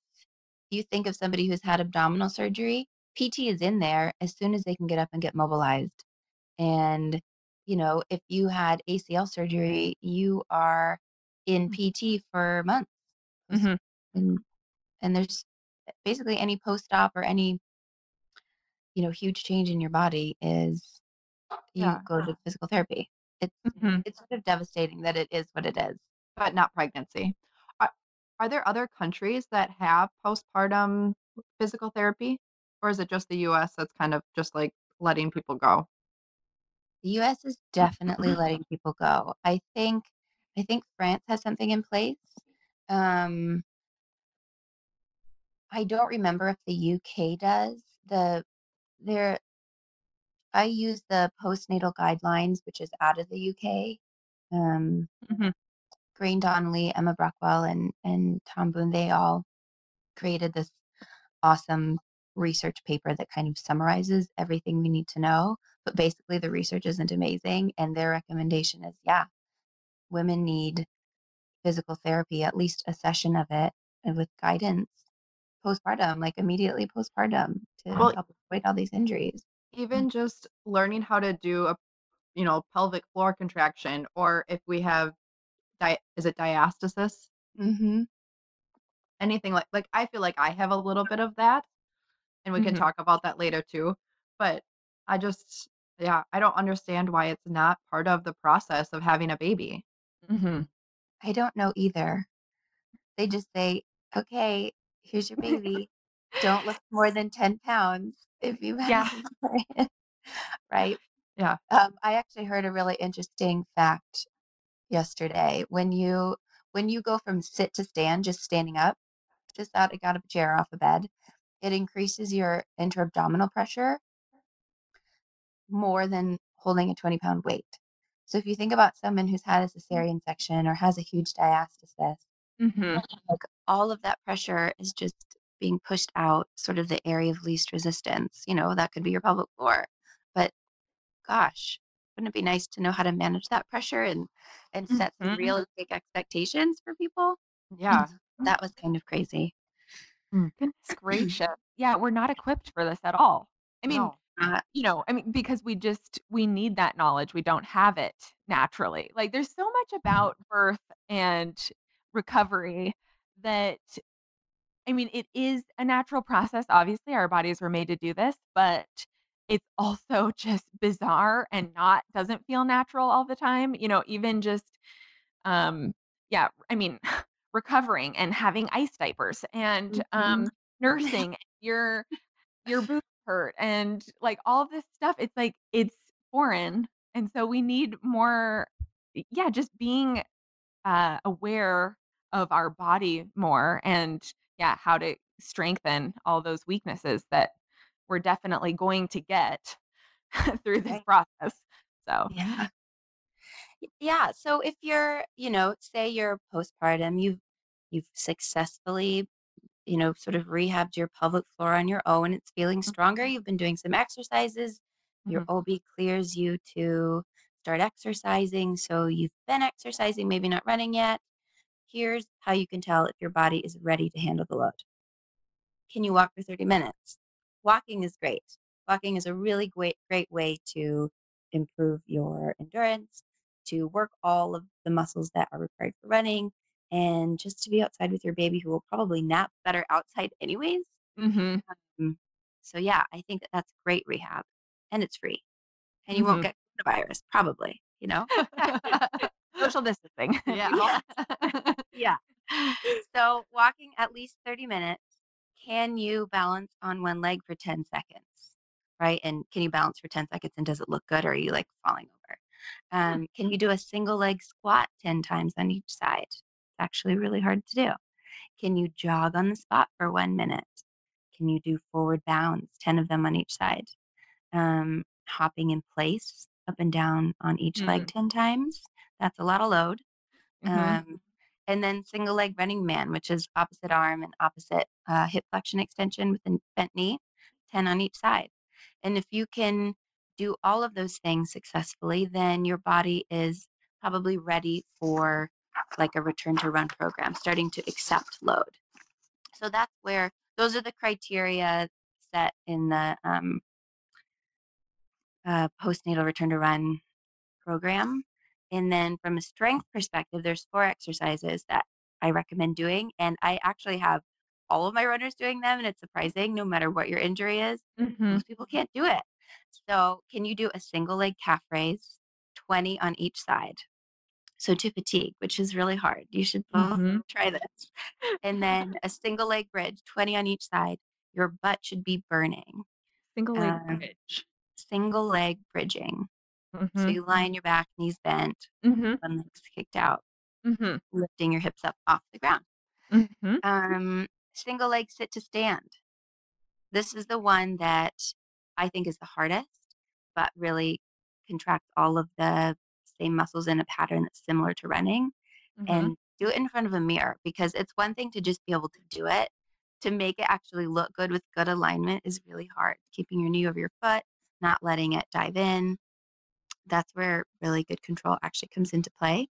you think of somebody who's had abdominal surgery, PT is in there as soon as they can get up and get mobilized. And, you know, if you had ACL surgery, you are in PT for months. Mhm. And and there's basically any post-op or any you know, huge change in your body is you Yeah. go to physical therapy. It's Mhm. it's sort of devastating that it is what it is. but not pregnancy. Are, are there other countries that have postpartum physical therapy? Or is it just the US that's kind of just like letting people go? The US is definitely letting people go. I think I think France has something in place. Um, I don't remember if the UK does. The there I use the postnatal guidelines, which is out of the UK. Um, Mhm. Gráinne Donnelly, Emma Brockwell, and and Tom Goom, they all created this awesome research paper that kind of summarizes everything we need to know. But basically, the research isn't amazing, and their recommendation is, yeah, women need physical therapy, at least a session of it, and with guidance postpartum, like immediately postpartum, to Well- help avoid all these injuries. Even just learning how to do a you know pelvic floor contraction or if we have di- is it diastasis Mm-hmm. anything like like I feel like I have a little bit of that and we can Mhm. talk about that later too but I just yeah I don't understand why it's not part of the process of having a baby Mhm. I don't know either. They just say, okay, here's your baby. Don't lift more than 10 pounds if you have Yeah. right? Yeah. Um, I actually heard a really interesting fact yesterday. When you when you go from sit to stand, just standing up, just out I got a chair off a bed, it increases your intra-abdominal pressure more than holding a 20 pound weight. So if you think about someone who's had a cesarean section or has a huge diastasis, Mhm. like all of that pressure is just being pushed out sort of the area of least resistance you know that could be your pelvic floor but gosh wouldn't it be nice to know how to manage that pressure and and set some Mhm. realistic expectations for people yeah that was kind of crazy Goodness gracious. Yeah, we're not equipped for this at all. I mean, no. uh, you know, I mean, because we just we need that knowledge. We don't have it naturally. Like there's so much about birth and recovery that I mean, it is a natural process. Obviously, our bodies were made to do this, but it's also just bizarre and not doesn't feel natural all the time. You know, even just um yeah, I mean, recovering and having ice diapers and Mhm. um nursing your your boobs hurt and like all this stuff it's like it's foreign and so we need more yeah just being uh aware of our body more and yeah how to strengthen all those weaknesses that we're definitely going to get through this process so. Yeah. Yeah so if you're you know say you're postpartum you've you've successfully you know sort of rehabbed your pelvic floor on your own it's feeling stronger you've been doing some exercises your Mhm. OB clears you to start exercising. So you've been exercising, maybe not running yet. Here's how you can tell if your body is ready to handle the load. Can you walk for 30 minutes? Walking is great. Walking is a really great, great way to improve your endurance, to work all of the muscles that are required for running, and just to be outside with your baby who will probably nap better outside anyways. Mhm. Mm. So yeah, I think that that's great rehab, and it's free, and you won't Mhm. get coronavirus probably. You know. social distancing yeah yeah. So walking at least thirty minutes. Can you balance on one leg for ten seconds? Right, and can you balance for ten seconds? And does it look good, or are you like falling over? Um, can you do a single leg squat ten times on each side? Actually really hard to do. Can you jog on the spot for one minute? Can you do forward bounds, 10 of them on each side? Um, hopping in place up and down on each leg 10 times. That's a lot of load. Mhm. Um, and then single leg running man, which is opposite arm and opposite uh, hip flexion extension with a bent knee, 10 on each side. And if you can do all of those things successfully, then your body is probably ready for like a return to run program, starting to accept load. So that's where those are the criteria set in the um, uh, postnatal return to run program. And then from a strength perspective, there's four exercises that I recommend doing. And I actually have all of my runners doing them. And it's surprising, no matter what your injury is, Mhm. most people can't do it. So, can you do a single leg calf raise, 20 on each side? So, to fatigue, which is really hard. You should Mhm. try this. And then a single leg bridge, 20 on each side. Your butt should be burning. Single leg Um, bridge. Single leg bridging. So, Mhm. you lie on your back, knees bent, Mhm. one leg's kicked out, Mhm. lifting your hips up off the ground. Mhm. Um, single leg sit to stand. This is the one that I think is the hardest, but really contracts all of the same muscles in a pattern that's similar to running. Mhm. And do it in front of a mirror because it's one thing to just be able to do it. To make it actually look good with good alignment is really hard. Keeping your knee over your foot, not letting it dive in. That's where really good control actually comes into play.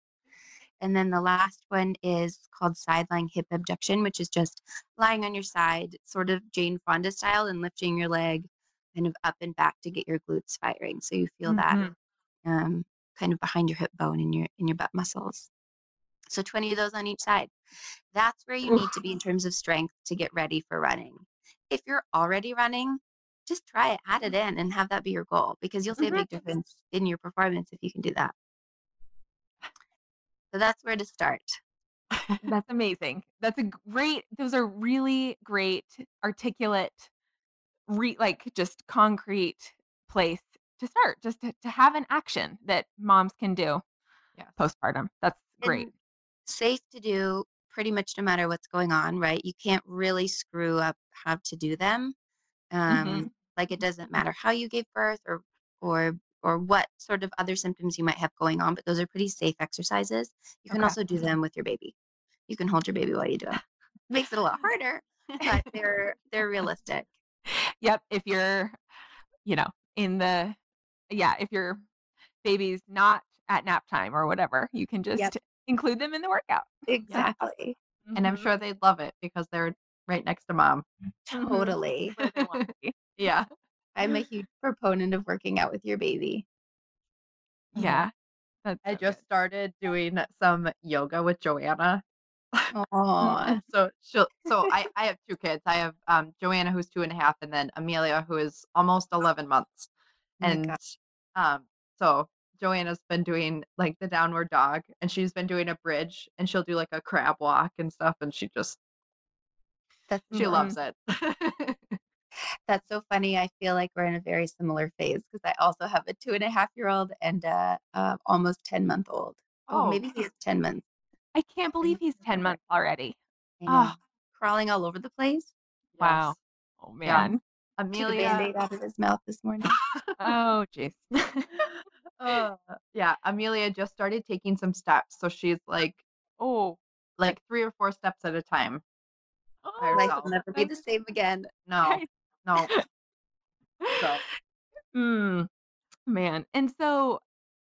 And then the last one is called sideline hip abduction, which is just lying on your side, sort of Jane Fonda style, and lifting your leg kind of up and back to get your glutes firing. So you feel that Mhm. um, kind of behind your hip bone and your in your butt muscles. So 20 of those on each side. That's where you need to be in terms of strength to get ready for running. If you're already running, just try it, add it in, and have that be your goal because you'll see a Mhm. big difference in your performance if you can do that. So that's where to start. That's amazing. That's a great those are really great articulate re like just concrete place to start, just to, to have an action that moms can do yeah. postpartum. That's great. And safe to do pretty much no matter what's going on, right? You can't really screw up how to do them. Um, Like it doesn't matter how you gave birth or or or what sort of other symptoms you might have going on, but those are pretty safe exercises. You can Okay. also do them with your baby. You can hold your baby while you do it. Makes it a lot harder, but they're they're realistic. Yep, if you're you know, in the yeah, if your baby's not at nap time or whatever, you can just Yep. include them in the workout. Exactly. And I'm Mhm. sure they'd love it because they're right next to mom. Mhm. Totally. Where they wanna be. Yeah. I'm a huge proponent of working out with your baby. Yeah. That's I so just good. started doing some yoga with Joanna. And so she'll so I, I have two kids. I have um Joanna who's two and a half and then Amelia who is almost eleven months. Oh And um so Joanna's been doing like the downward dog and she's been doing a bridge and she'll do like a crab walk and stuff and she just That's she loves it. That's so funny. I feel like we're in a very similar phase because I also have a two and a half year old and a, uh almost 10 month old. Oh, Oh. maybe he's 10 months. I can't believe he's 10 months already. Ah. Crawling all over the place. Wow. Yes. Oh Yeah. Man. Took a Amelia band-aid out of his mouth this morning. Oh jeez. uh, yeah, Amelia just started taking some steps. So she's like oh. like three or four steps at a time. Oh, By Life herself. will never be the same again. No, Nice. no. So Mm, man. And so,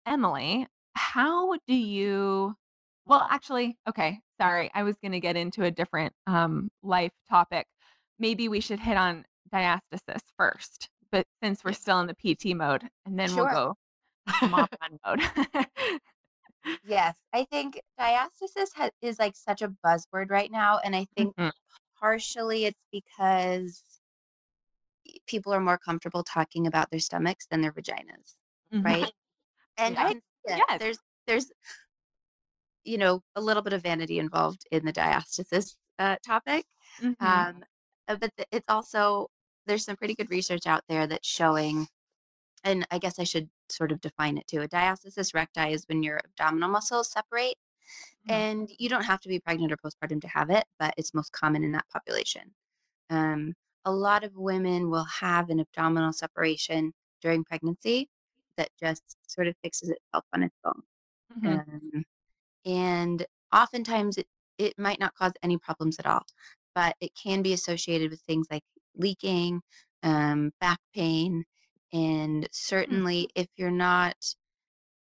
Emily, how do you? Well, actually, okay. Sorry, I was going to get into a different um, life topic. Maybe we should hit on diastasis first, but since we're still in the PT mode, and then we'll go run mode. Yes. I think diastasis ha- is like such a buzzword right now. And I think Mhm. partially it's because people are more comfortable talking about their stomachs than their vaginas. Mhm. right? And Yeah. can. Yes. there's there's you know a little bit of vanity involved in the diastasis uh, topic, Mhm. um, uh, but it's also there's some pretty good research out there that's showing, and I guess I should sort of define it too. A diastasis recti is when your abdominal muscles separate, Mhm. and you don't have to be pregnant or postpartum to have it, but it's most common in that population. Um, a lot of women will have an abdominal separation during pregnancy that just sort of fixes itself on its own. Mhm. Um, and oftentimes it, it might not cause any problems at all, but it can be associated with things like leaking, um, back pain, and certainly if you're not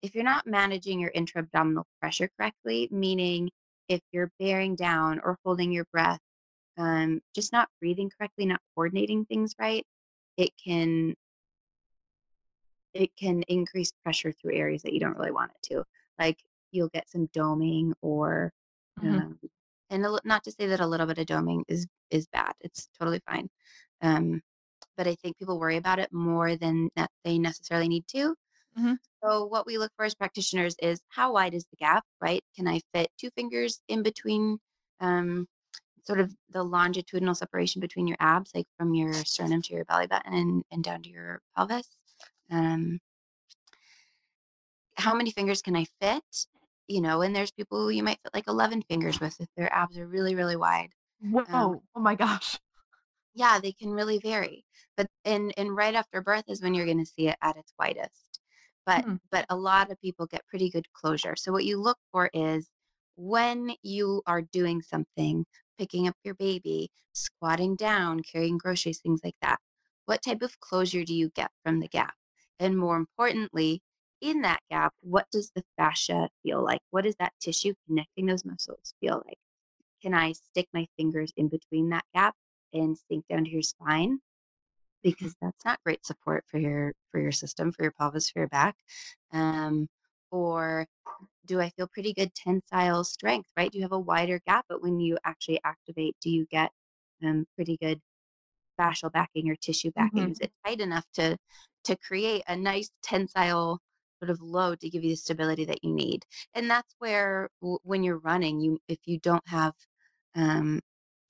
if you're not managing your intra-abdominal pressure correctly, meaning if you're bearing down or holding your breath um, just not breathing correctly, not coordinating things right, it can it can increase pressure through areas that you don't really want it to. Like you'll get some doming or Mhm. um, and a, not to say that a little bit of doming is is bad. It's totally fine. Um, but I think people worry about it more than that they necessarily need to. Mhm. So what we look for as practitioners is how wide is the gap, right? Can I fit two fingers in between um, sort of the longitudinal separation between your abs, like from your sternum to your belly button and, and down to your pelvis? Um, how many fingers can I fit? You know, and there's people you might fit like 11 fingers with if their abs are really, really wide. Whoa. Um, oh my gosh. yeah, they can really vary. But and and right after birth is when you're going to see it at its widest. But Hmm. but a lot of people get pretty good closure. So what you look for is when you are doing something, picking up your baby, squatting down, carrying groceries, things like that. What type of closure do you get from the gap? And more importantly, in that gap, what does the fascia feel like? What does that tissue connecting those muscles feel like? Can I stick my fingers in between that gap and sink down to your spine? Because that's not great support for your for your system, for your pelvis, for your back. Um, or do I feel pretty good tensile strength, right? Do you have a wider gap, but when you actually activate, do you get um, pretty good fascial backing or tissue backing? Mhm. Is it tight enough to to create a nice tensile sort of load to give you the stability that you need? And that's where w- when you're running, you if you don't have um,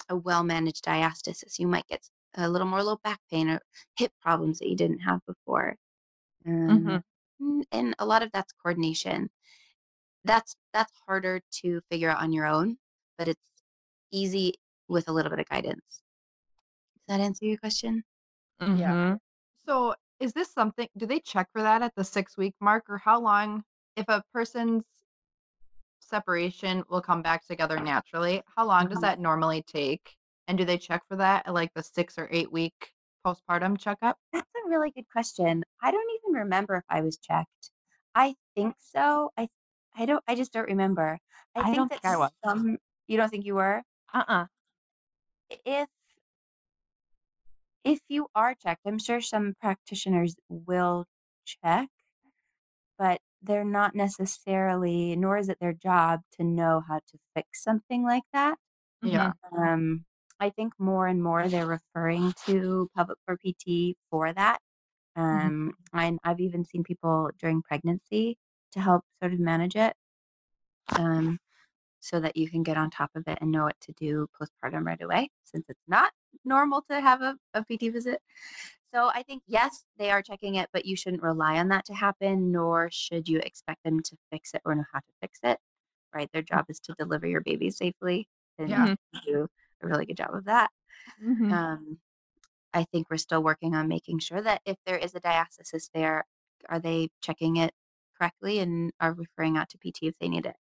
a well managed diastasis, you might get a little more low back pain or hip problems that you didn't have before. Um, Mhm. mm, and a lot of that's coordination. That's that's harder to figure out on your own, but it's easy with a little bit of guidance. Does that answer your question? Yeah. Mhm. So, is this something do they check for that at the 6-week mark, or how long if a person's separation will come back together naturally, how long does Uh-huh. that normally take? And do they check for that at, like, the 6 or 8-week postpartum checkup? That's a really good question. I don't even remember if I was checked. I think so. I I don't I just don't remember. I I think don't that think I was. some you don't think you were? Uh-uh. If if you are checked, I'm sure some practitioners will check, but they're not necessarily nor is it their job to know how to fix something like that. Yeah. Um, I think more and more they're referring to pelvic floor PT for that. Um, and I've even seen people during pregnancy to help sort of manage it, um, so that you can get on top of it and know what to do postpartum right away, since it's not normal to have a, a PT visit. So I think yes, they are checking it, but you shouldn't rely on that to happen, nor should you expect them to fix it or know how to fix it. Right? Their job is to deliver your baby safely, and Yeah. do a really good job of that. Mhm. Um, I think we're still working on making sure that if there is a diastasis there, are they checking it correctly and are referring out to PT if they need it.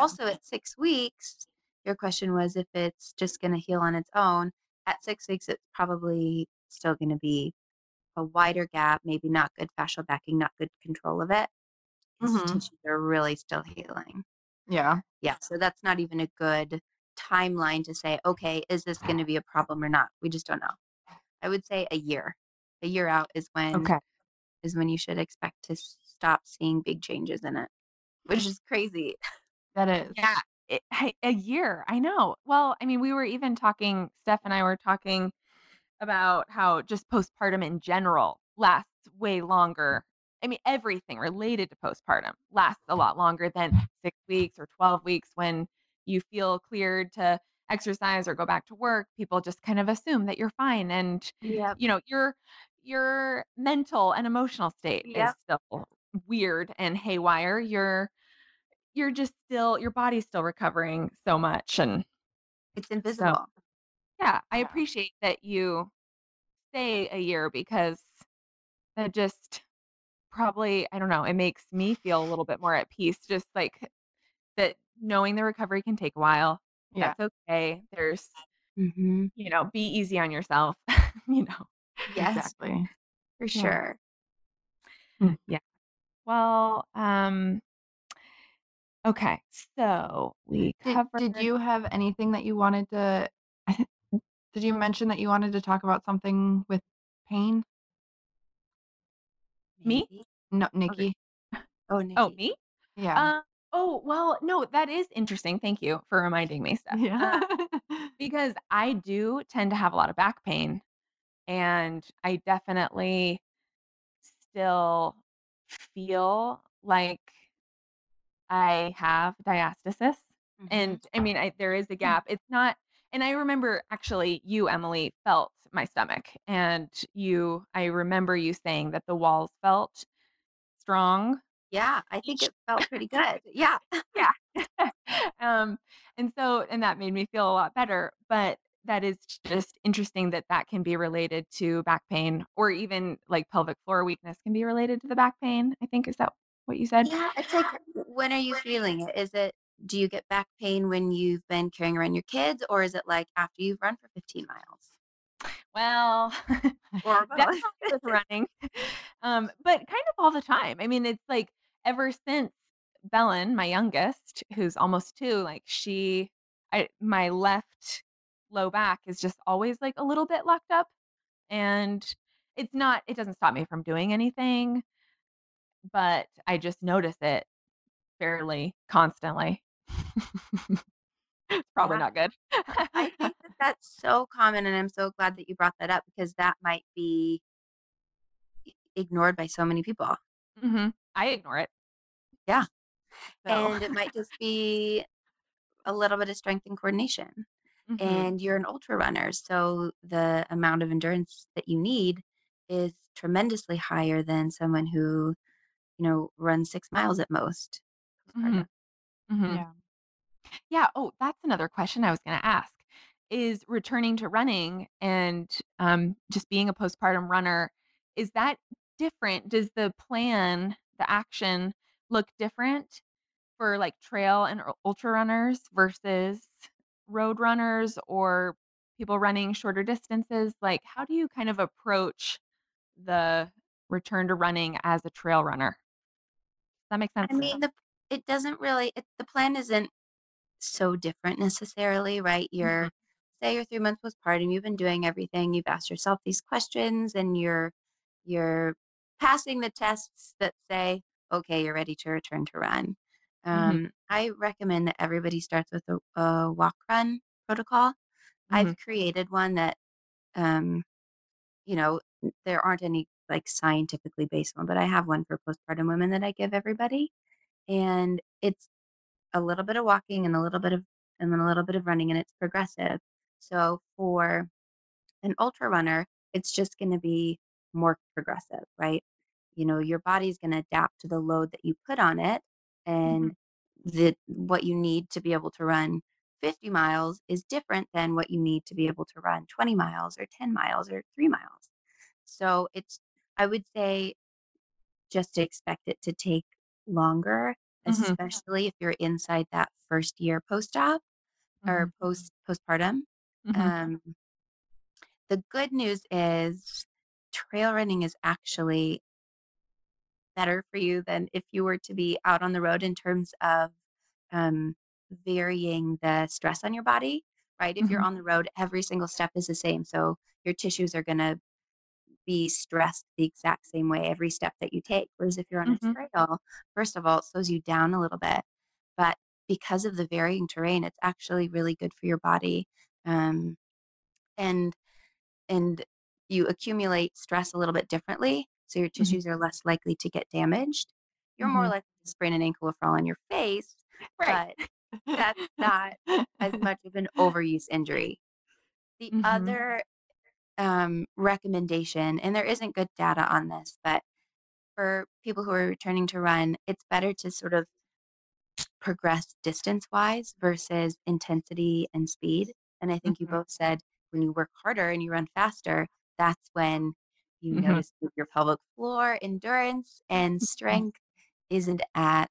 Also, at six weeks, your question was if it's just going to heal on its own. At six weeks, it's probably still going to be a wider gap, maybe not good fascial backing, not good control of it. Mhm. tissues are really still healing. Yeah. Yeah, so that's not even a good timeline to say, okay, is this going to be a problem or not? We just don't know. I would say a year. A year out is when Okay. is when you should expect to stop seeing big changes in it, which is crazy. That is. Yeah. It, a year. I know. Well, I mean, we were even talking, Steph and I were talking about how just postpartum in general lasts way longer. I mean, everything related to postpartum lasts a lot longer than six weeks or 12 weeks when you feel cleared to exercise or go back to work. People just kind of assume that you're fine. And, Yep. you know, your your mental and emotional state is still weird and haywire. You're you're just still your body's still recovering so much. And It's invisible. yeah, I appreciate that you say a year because that just probably, I don't know, it makes me feel a little bit more at peace. Just like that knowing the recovery can take a while. Yeah. That's okay. There's, hmm you know, be easy on yourself, you know. Yes, Exactly. for sure. Yeah. Well, um, okay. So we Did, covered did you have anything that you wanted to Did you mention that you wanted to talk about something with pain? Me? Maybe. No, Nikki. Oh, Nikki. Oh, me? Yeah. Uh, oh, well, no, that is interesting. Thank you for reminding me, Steph. yeah. Uh, because I do tend to have a lot of back pain, and I definitely still feel like I have diastasis. Mhm. And I mean, I, there is a gap. It's not, and I remember actually you, Emily, felt my stomach, and you, I remember you saying that the walls felt strong. yeah, I think it felt pretty good. Yeah. Yeah. um, and so, and that made me feel a lot better. But that is just interesting that that can be related to back pain, or even like pelvic floor weakness can be related to the back pain. I think is that what you said? Yeah, it's like, when are you feeling it? Is it, do you get back pain when you've been carrying around your kids, or is it like after you've run for 15 miles? Well, Or definitely with running, um, but kind of all the time. I mean, it's like ever since Belen, my youngest, who's almost two, like she, I my left low back is just always like a little bit locked up, and it's not. It doesn't stop me from doing anything, but I just notice it fairly constantly. it's probably Yeah. not good. I think that that's so common, and I'm so glad that you brought that up because that might be ignored by so many people. hmm I ignore it. Yeah. So, And it might just be a little bit of strength and coordination. mhm. And you're an ultra runner, so the amount of endurance that you need is tremendously higher than someone who, you know, run six miles at most. Mhm. Mhm. yeah. Yeah. Oh, that's another question I was going to ask. Is returning to running and um, just being a postpartum runner, is that different? Does the plan, the action look different for like trail and ultra runners versus road runners or people running shorter distances? Like, how do you kind of approach the return to running as a trail runner? That makes sense? I mean, the it doesn't really it, the plan isn't so different necessarily, right? You're say you're three months postpartum, you've been doing everything, you've asked yourself these questions, and you're you're passing the tests that say, okay, you're ready to return to run. Um, I recommend that everybody starts with a, a walk run protocol. I've created one that, um, you know, there aren't any like scientifically based one, but I have one for postpartum women that I give everybody, and it's a little bit of walking and a little bit of and then a little bit of running, and it's progressive. So for an ultra runner, it's just going to be more progressive, right? You know, your body's going to adapt to the load that you put on it, and mm-hmm. the what you need to be able to run 50 miles is different than what you need to be able to run 20 miles or 10 miles or 3 miles. So it's I would say just expect it to take longer, Mhm. especially if you're inside that first year post-op or post postpartum. Mhm. Um, the good news is trail running is actually better for you than if you were to be out on the road in terms of um, varying the stress on your body, right? If you're Mhm. on the road, every single step is the same. So your tissues are going to be stressed the exact same way every step that you take. Whereas if you're on Mhm. a trail, first of all, it slows you down a little bit. But because of the varying terrain, it's actually really good for your body. Um, and and you accumulate stress a little bit differently, so your tissues are less likely to get damaged. You're more Mhm. likely to sprain an ankle or fall on your face, Right. but that's not as much of an overuse injury. The Mhm. other um, recommendation, and there isn't good data on this, but for people who are returning to run, it's better to sort of progress distance wise versus intensity and speed. And I think you Mhm. both said when you work harder and you run faster, that's when you Mhm. notice your pelvic floor endurance and strength isn't at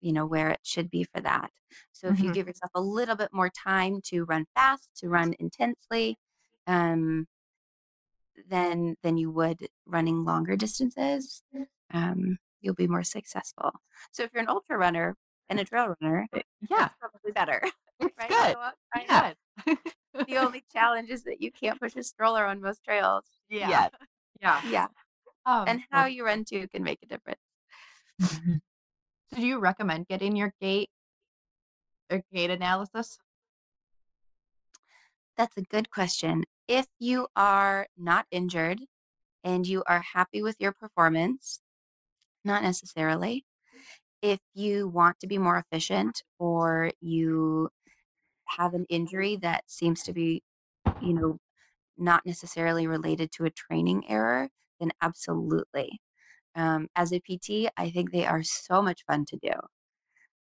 you know where it should be for that. So if you Mhm. give yourself a little bit more time to run fast, to run intensely, um, than than you would running longer distances, um, you'll be more successful. So if you're an ultra runner and a trail runner, Yeah. that's probably better. It's right? good. Yeah. the only challenge is that you can't push a stroller on most trails. Yeah. Yet. Yeah. Yeah. Um, And how you run too can make a difference. Mhm. so do you recommend getting your gait or gait analysis? That's a good question. If you are not injured and you are happy with your performance, not necessarily. If you want to be more efficient or you have an injury that seems to be, you know, not necessarily related to a training error, then absolutely. Um, as a PT, I think they are so much fun to do.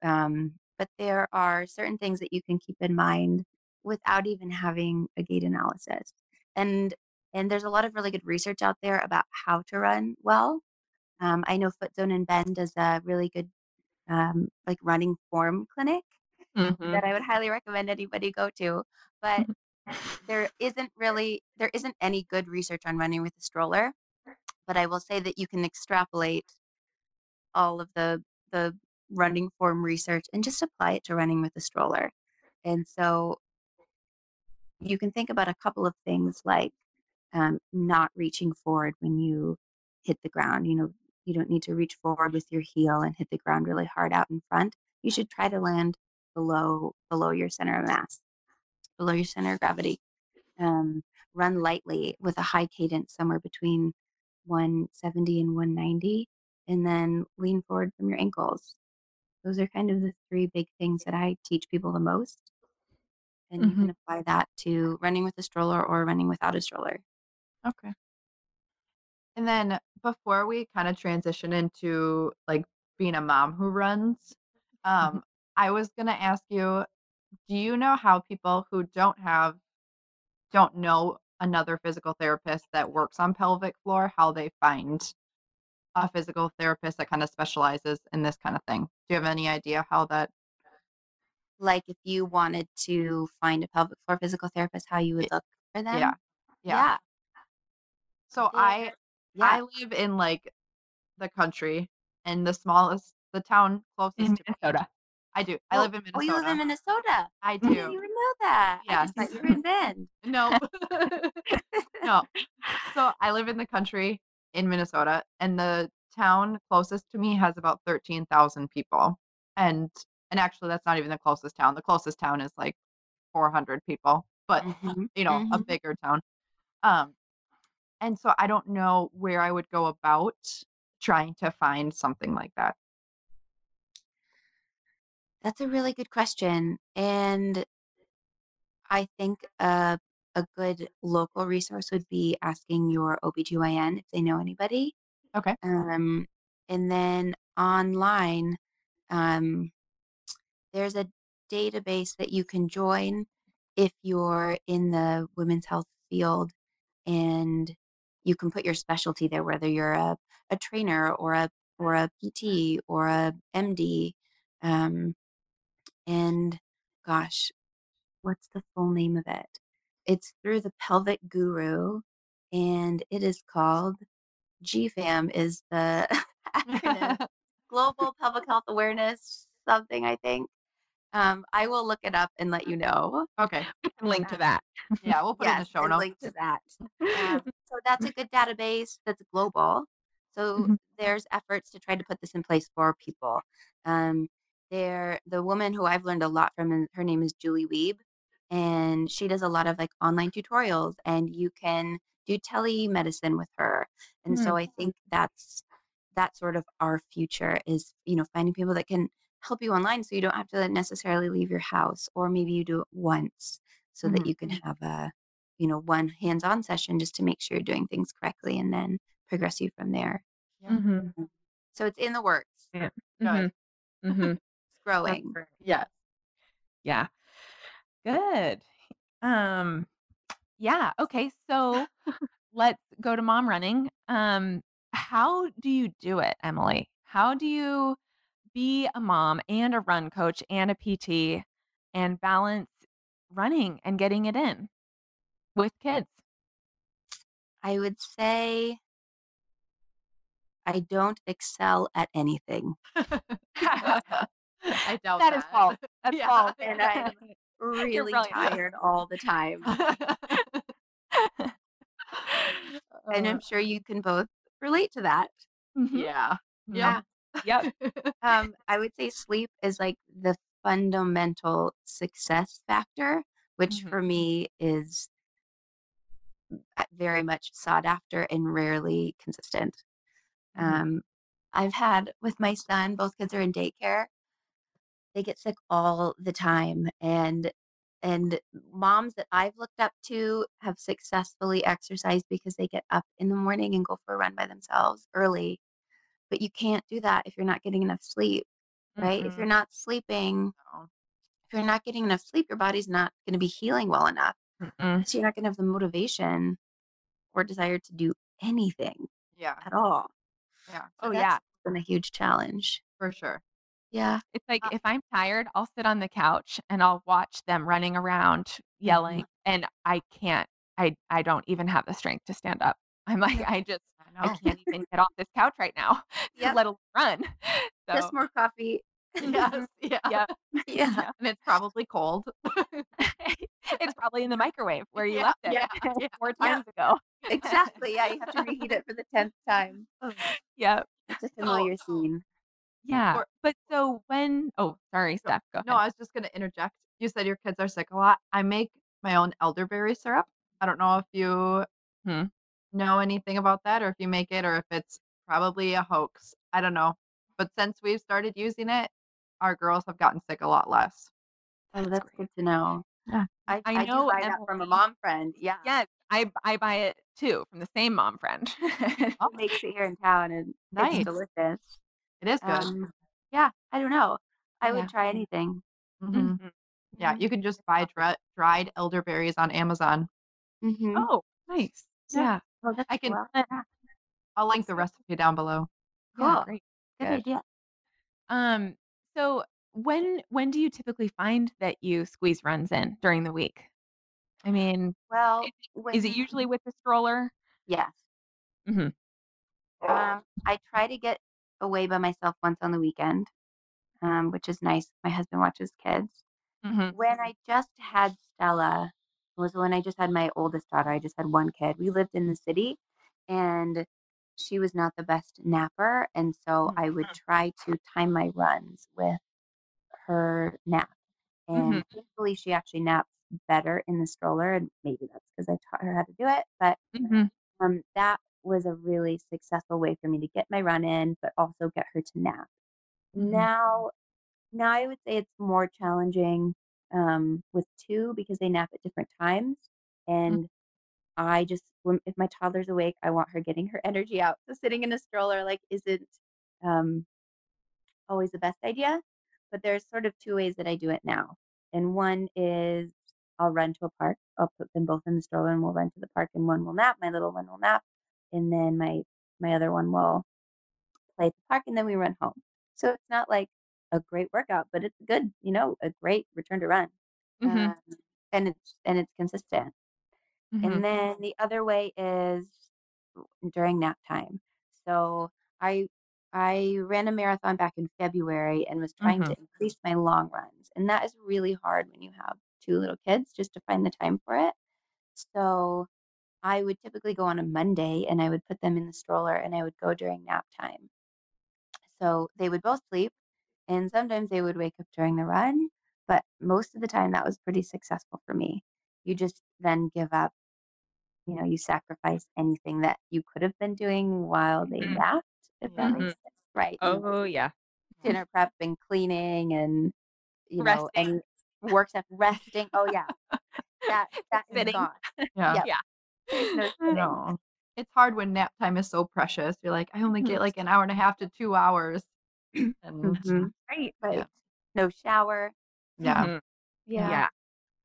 Um, but there are certain things that you can keep in mind without even having a gait analysis. And and there's a lot of really good research out there about how to run well. Um, I know Footzone and Bend does a really good um, like running form clinic Mhm. that I would highly recommend anybody go to. But there isn't really there isn't any good research on running with a stroller. But I will say that you can extrapolate all of the the running form research and just apply it to running with a stroller. And so you can think about a couple of things like um, not reaching forward when you hit the ground. You know, you don't need to reach forward with your heel and hit the ground really hard out in front. You should try to land below below your center of mass, below your center of gravity. Um, run lightly with a high cadence somewhere between 170 and 190, and then lean forward from your ankles. Those are kind of the three big things that I teach people the most. And you can apply that to running with a stroller or running without a stroller. Okay. And then before we kind of transition into like being a mom who runs, um, I was gonna ask you, do you know how people who don't have don't know another physical therapist that works on pelvic floor, how they find a physical therapist that kind of specializes in this kind of thing? Do you have any idea how that Like if you wanted to find a pelvic floor physical therapist, how you would look for them. yeah. Yeah. Yeah. So There- I Yeah. I live in like the country and the smallest the town closest In to me. Minnesota. I do. I Oh, live in Minnesota. Oh, you live in Minnesota. I I didn't do. even know that. I just thought you were in Bend. No. no. So I live in the country in Minnesota and the town closest to me has about 13,000 people. And and actually that's not even the closest town. The closest town is like 400 people, but Mhm, you know, a mhm. bigger town. Um and so I don't know where I would go about trying to find something like that. That's a really good question. And I think a, a good local resource would be asking your OBGYN if they know anybody. Okay. Um, and then online, um, there's a database that you can join if you're in the women's health field and you can put your specialty there, whether you're a, a trainer or a or a PT or a MD. Um, and gosh, what's the full name of it? It's through the Pelvic Guru, and it is called GFAM is the acronym Global Pelvic Health Awareness something I think. Um, I will look it up and let you know. okay. Link to that. Yeah, we'll put it in the show notes. link to that. Um, so that's a good database that's global. So Mhm. there's efforts to try to put this in place for people. Um, there, the woman who I've learned a lot from, her name is Julie Wiebe, and she does a lot of like online tutorials, and you can do telemedicine with her. And so I think that's that sort of our future is you know finding people that can help you online, so you don't have to necessarily leave your house, or maybe you do it once, so that Mhm. you can have a you know one hands-on session just to make sure you're doing things correctly, and then progress you from there. Yeah. Mhm. So it's in the works. Yeah. Good. Mhm. Mhm. It's growing. great. Yes. Yeah. Good. Um yeah, okay. So let's go to mom running. Um how do you do it, Emily? How do you be a mom and a run coach and a PT and balance running and getting it in with kids? I would say I don't excel at anything. I doubt That is false. That's Yeah. false. And I'm really tired all the time. And Uh, I'm sure you can both relate to that. Mhm. yeah. Yeah. Yep. Um, I would say sleep is like the fundamental success factor, which Mhm. for me is uh, very much sought after and rarely consistent. Mhm. Um, I've had with my son, both kids are in daycare. They get sick all the time, and and moms that I've looked up to have successfully exercised because they get up in the morning and go for a run by themselves early. But you can't do that if you're not getting enough sleep, right? If you're Mhm. not sleeping, if you're not getting enough sleep, your body's not going to be healing well enough. Mm-mm. So you're not going to have the motivation or desire to do anything Yeah. at all. Yeah. So Oh, yeah. been a huge challenge. For sure. Yeah. It's like Uh if I'm tired, I'll sit on the couch and I'll watch them running around, yelling, Mhm. and I can't. I I don't even have the strength to stand up. I'm like, Yeah. I just I I can't even get off this couch right now Yep. let alone run. So Just more coffee. yes. Yeah. yeah, yeah. And it's probably cold. it's probably in the microwave where you Yeah, left it yeah, yeah, four times ago. Exactly. Yeah. You have to reheat it for the 10th time. Yeah, It's a So familiar scene. yeah. For- But so when? Oh, sorry, Steph. Go No, ahead. I was just gonna interject. You said your kids are sick a lot. I make my own elderberry syrup. I don't know if you Hmm. Know anything about that or if you make it or if it's probably a hoax. I don't know. But since we've started using it, our girls have gotten sick a lot less. Oh, that's good to know. Yeah. I, I I, know buy that from a mom friend. Yeah. Yes, I I buy it too from the same mom friend. Oh, makes it here in town and Nice. it's delicious. It is good. Um, yeah. I don't know. I Yeah. would try anything. Mhm. Mhm. Yeah, you can just buy dri- dried elderberries on Amazon. Mm-hmm. Oh, nice. Yeah. Yeah. well, I can- well, yeah, I'll link the recipe down below. Yeah, Cool. great. good good. idea. Um, so when when do you typically find that you squeeze runs in during the week? I mean, Well, is when, is it usually with the stroller? Yes. Mm-hmm. Um, I try to get away by myself once on the weekend, um, which is nice. My husband watches kids. hmm When I just had Stella, was when I just had my oldest daughter. I just had one kid. We lived in the city, and she was not the best napper, and so I would try to time my runs with her nap. And thankfully, she actually naps better in the stroller, and maybe that's because I taught her how to do it. But hmm um, that was a really successful way for me to get my run in, but also get her to nap. Mhm. Now, now I would say it's more challenging um, with two because they nap at different times, and I just if my toddler's awake, I want her getting her energy out. So sitting in a stroller like isn't um, always the best idea. But there's sort of two ways that I do it now, and one is I'll run to a park. I'll put them both in the stroller and we'll run to the park, and one will nap. My little one will nap, and then my my other one will play at the park, and then we run home. So it's not like a great workout, but it's good, you know, a great return to run, hmm um, and it's and it's consistent. hmm And then the other way is during nap time. So I I ran a marathon back in February and was trying Mhm. to increase my long runs. And that is really hard when you have two little kids just to find the time for it. So I would typically go on a Monday and I would put them in the stroller and I would go during nap time. So they would both sleep and sometimes they would wake up during the run, but most of the time that was pretty successful for me. You just then give up, you know, you sacrifice anything that you could have been doing while they napped, if that Mhm. makes sense. Right. you know, Oh yeah. dinner prep and cleaning and you know, Resting. and work stuff, resting. Oh yeah. That that is Sitting. gone. Yeah. Yep. Yeah. No. No. It's hard when nap time is so precious. You're like, I only get like an hour and a half to two hours. And Mhm. Right. Right. No shower. yeah. Mhm. Yeah. Yeah.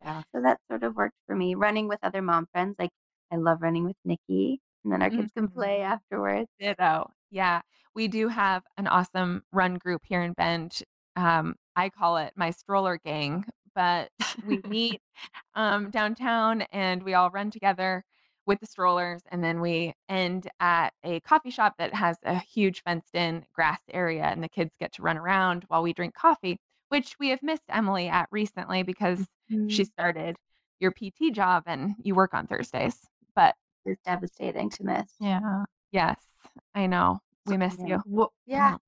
Yeah. So that sort of worked for me. Running with other mom friends, like I love running with Nikki, and then our kids can Mhm. play afterwards. Ditto. Yeah. We do have an awesome run group here in Bend. Um, I call it my stroller gang, but we meet um, downtown and we all run together with the strollers. And then we end at a coffee shop that has a huge fenced in grass area, and the kids get to run around while we drink coffee. which we have missed Emily at recently because she Mm, started your PT job and you work on Thursdays. But It's devastating to miss. Yeah. yes, I know. We miss Yeah. you. Well, Yeah,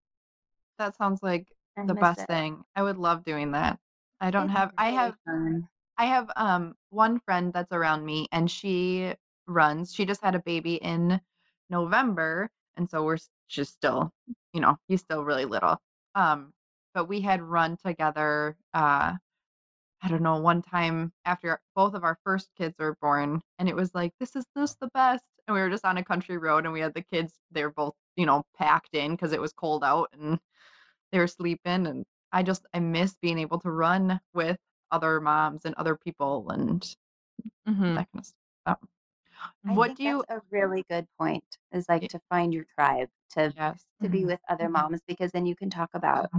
that sounds like I the best it. thing. I would love doing that. I don't It's have I have fun. I have um one friend that's around me and she runs. She just had a baby in November and so we're she's still, you know, he's still really little. Um but we had run together uh I don't know, one time after both of our first kids were born and it was like this is just the best and we were just on a country road and we had the kids they were both, you know, packed in cuz it was cold out and they were sleeping and I just I miss being able to run with other moms and other people and hmm that kind of stuff. I what do you a really good point. Is like to find your tribe, to yes. to be hmm with other Mhm. moms because then you can talk about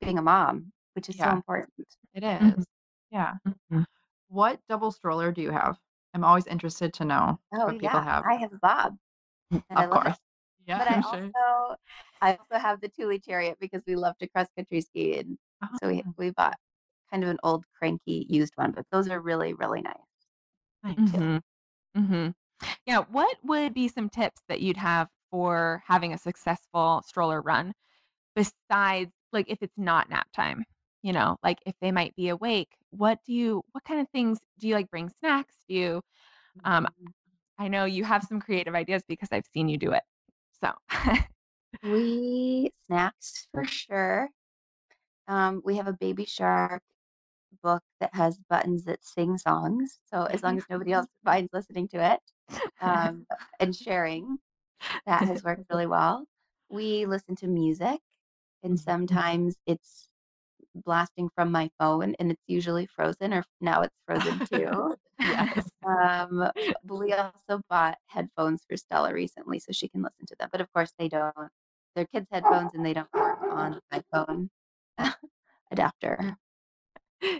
being a mom, which is so Yeah, important. it is. Yeah. hmm What double stroller do you have? I'm always interested to know Oh what people yeah, have. I have Bob and I Of love it. course. Yeah, But I sure. also I also have the Thule Chariot because we love to cross country ski and so we we bought kind of an old cranky used one, but those are really really nice nice. Hmm Yeah. What would be some tips that you'd have for having a successful stroller run besides like if it's not nap time? You know, like if they might be awake, what do you what kind of things do you like bring snacks? Do you um Mhm. I know you have some creative ideas because I've seen you do it. So We snacks for sure. Um, we have a Baby Shark book that has buttons that sing songs. So as long as nobody else minds listening to it um, and sharing, that has worked really well. We listen to music, and sometimes it's blasting from my phone, and it's usually Frozen, or now it's Frozen too. yes. Um, but we also bought headphones for Stella recently, so she can listen to them. But of course, they don't. They're kids' headphones, and they don't work on my phone adapter.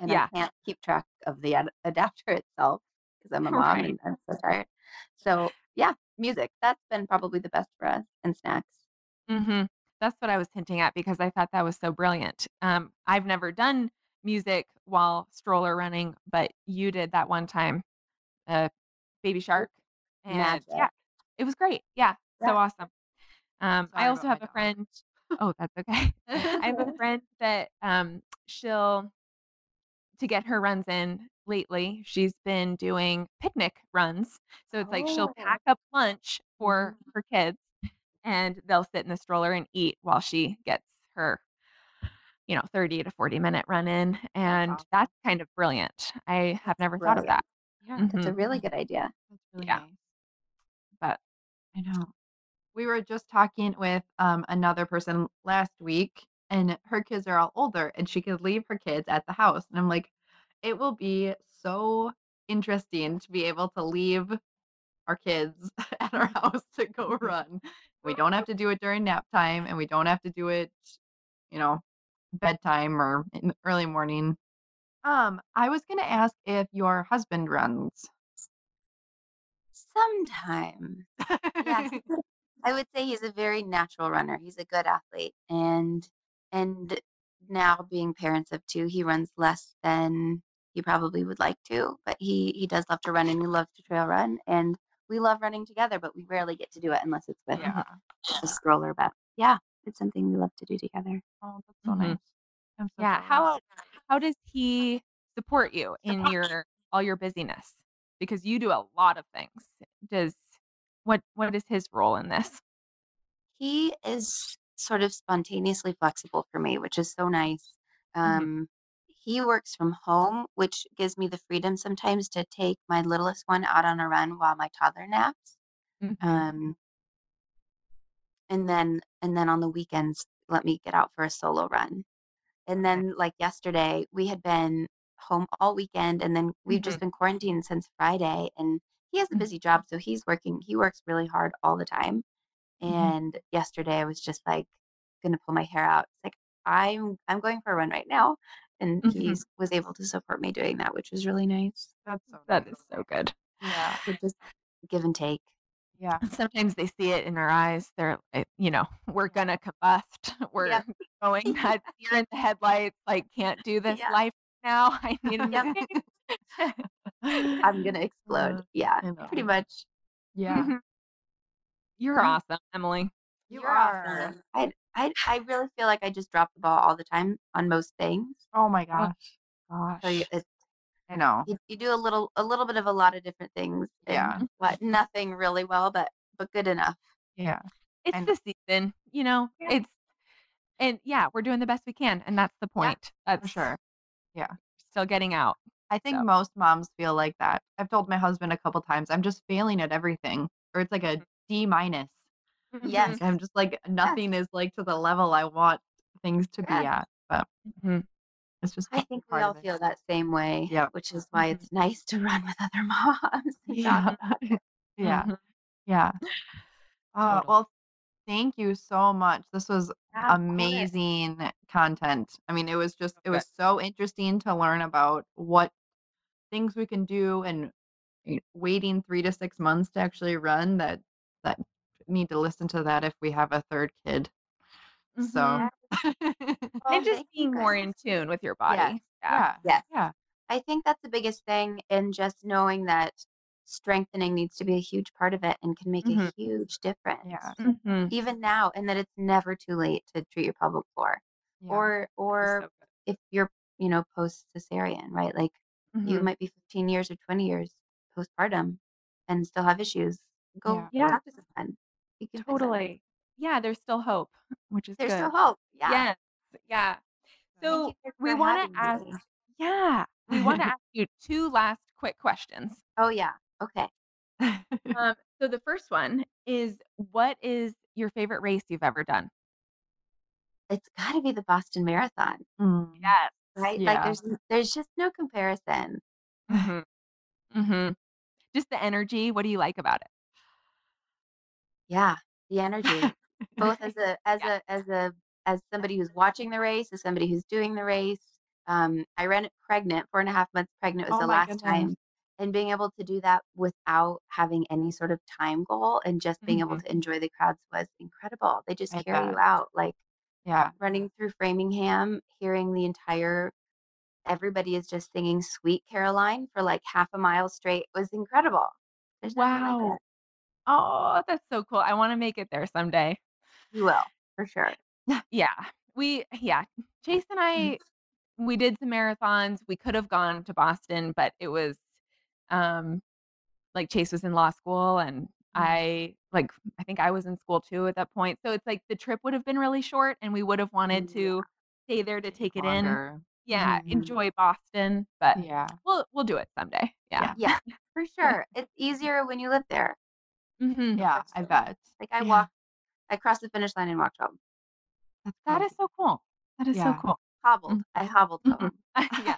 And Yeah. I can't keep track of the ad- adapter itself because I'm a mom Right. and I'm so tired. So yeah, music. That's been probably the best for us, and snacks. Mhm. That's what I was hinting at because I thought that was so brilliant. Um, I've never done music while stroller running, but you did that one time, uh, Baby Shark, and Magic. yeah, it was great. Yeah, so awesome. Um, I also have a dog. friend. Oh, that's okay. I have a friend that um, she'll to get her runs in lately. She's been doing picnic runs, so it's like she'll Oh. pack up lunch for Mhm. her kids and they'll sit in the stroller and eat while she gets her, you know, 30 to 40 minute run in. And awesome. that's kind of brilliant. I have never thought of that. Yeah, That's a really good idea. that's really Yeah. nice. But I know. We were just talking with um another person last week and her kids are all older and she could leave her kids at the house. And I'm like, it will be so interesting to be able to leave our kids at our house to go run. We don't have to do it during nap time and we don't have to do it, you know, bedtime or in the early morning. Um, I was gonna ask if your husband runs. He's a I would say he's a very natural runner. He's a good athlete, and and now being parents of two, he runs less than he probably would like to, but he he does love to run and he loves to trail run, and we love running together, but we rarely get to do it unless it's with Yeah. a stroller. But yeah, it's something we love to do together. Oh, that's so Mhm. nice. I'm so yeah, how how does he support you in your all your busyness? Because you do a lot of things. Does what what is his role in this? He is sort of spontaneously flexible for me, which is so nice. Mhm. Um, he works from home, which gives me the freedom sometimes to take my littlest one out on a run while my toddler naps. Mhm. Um, and then and then on the weekends, let me get out for a solo run. And then like yesterday, we had been home all weekend and then we've Mhm. just been quarantined since Friday and he has a Mhm. busy job, so he's working he works really hard all the time. Mhm. And yesterday I was just like gonna pull my hair out. It's like I'm I'm going for a run right now. And he Mhm. was able to support me doing that, which was really nice. That's so That is so good. Yeah. So just give and take. Yeah. Sometimes they see it in our eyes. They're, eh, you know, we're gonna combust. We're knowing that you're in the headlights, like, can't do this Yeah. life now. I need a Yep. I'm gonna explode. Uh, Yeah, pretty much. Yeah. Mhm. You're Yeah. awesome, Emily. You You're are. awesome. I, I I really feel like I just drop the ball all the time on most things. Oh my gosh. Gosh. So you, it's, I know. you, you do a little a little bit of a lot of different things. Yeah. But nothing really well, but but good enough. Yeah. It's and- the season, you know. Yeah. It's and yeah, we're doing the best we can, and that's the point. That's For sure. Yeah. Still getting out. I think So- most moms feel like that. I've told my husband a couple times, I'm just failing at everything. Or it's like a D minus. Yes. I'm just like nothing is like to the level I want things to be at. But Mhm. it's just I think we all feel that same way. Yeah. Which is why Mhm. it's nice to run with other moms. Yeah. talk about it. yeah. Mhm. Yeah. Uh, Totally. well, thank you so much. This was Yeah, course. amazing content. I mean, it was just, it was so interesting to learn about what things we can do and waiting three to six months to actually run that, that need to listen to that if we have a third kid. So, Mhm. Well, and just being more in tune with your body. Yes. Yeah. yeah. Yes. Yeah. I think that's the biggest thing, and just knowing that strengthening needs to be a huge part of it and can make Mhm. a huge difference. Yeah. Mhm. Even now, and that it's never too late to treat your pelvic floor, Yeah. or or so if you're you know post cesarean, right? Like you Mhm. might be 15 years or 20 years postpartum and still have issues. Go Yeah. Yeah. talk someone. You can. Totally. Yeah, there's still hope, which is There's good. still hope. Yeah. Yes. Yeah. So we want to ask. me. Yeah, we want to ask you two last quick questions. Oh yeah. Okay. Um, so the first one is, what is your favorite race you've ever done? It's got to be the Boston Marathon, Mm. Yes. right? Like there's there's just no comparison. hmm hmm Just the energy. What do you like about it? Yeah, the energy. Both as a as Yeah. a as a as somebody who's watching the race, as somebody who's doing the race. Um, I ran it pregnant, four and a half months pregnant was Oh the last goodness. time. And being able to do that without having any sort of time goal and just being able Mhm. to enjoy the crowds was incredible. They just I carry you out. Like Yeah. running through Framingham, hearing the entire everybody is just singing Sweet Caroline for like half a mile straight was incredible. There's like Wow. it. Oh, that's so cool. I want to make it there someday. You will, for sure. Yeah. We, yeah. Chase and I, we did some marathons. We could have gone to Boston, but it was, um, like Chase was in law school and I, like, I think I was in school too at that point. So it's like the trip would have been really short and we would have wanted to stay there to take it in. Longer. Yeah. Mhm. Enjoy Boston, but Yeah. we'll, we'll do it someday. Yeah. Yeah, for sure. It's easier when you live there. Mhm. Yeah. I bet. Like I Yeah. walked, I crossed the finish line and walked home. That's That good. is so cool. That is Yeah. so cool. Hobbled. I hobbled home. yeah.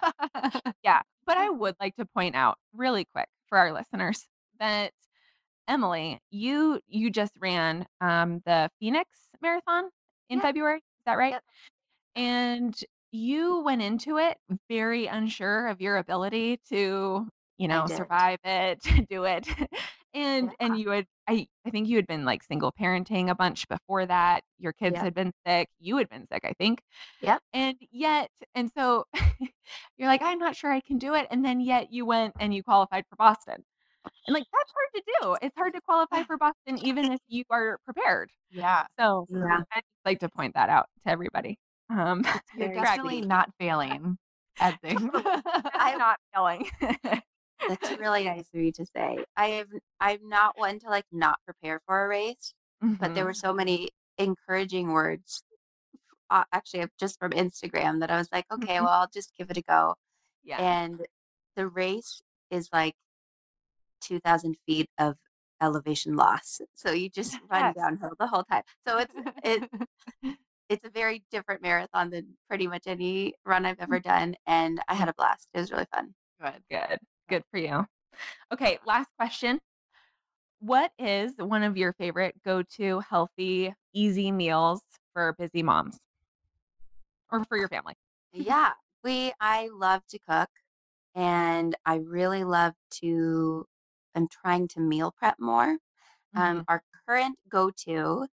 Yeah. But I would like to point out really quick for our listeners that Emily, you you just ran um the Phoenix Marathon in Yeah. February. Is that right? Yep. And you went into it very unsure of your ability to, you know, survive it, do it. And Yeah. and you had I I think you had been like single parenting a bunch before that. Your kids Yep. had been sick. You had been sick, I think. Yep. And yet, and so you're like, I'm not sure I can do it. And then yet you went and you qualified for Boston. And like that's hard to do. It's hard to qualify for Boston even if you are prepared. Yeah. So Yeah. I'd just like to point that out to everybody. Um You're definitely not failing at things. I'm not failing. That's really nice of you to say. I have I'm not one to like not prepare for a race, but there were so many encouraging words uh, actually just from Instagram that I was like, okay, Mhm. well, I'll just give it a go. yeah. And the race is like 2,000 feet of elevation loss. So you just run downhill the whole time. So it's it it's a very different marathon than pretty much any run I've ever done, and I had a blast. It was really fun. Good. Good. Good for you. Okay, last question. What is one of your favorite go-to healthy, easy meals for busy moms or for your family? Yeah, we I love to cook, and I really love to. I'm trying to meal prep more. Um, our current go-to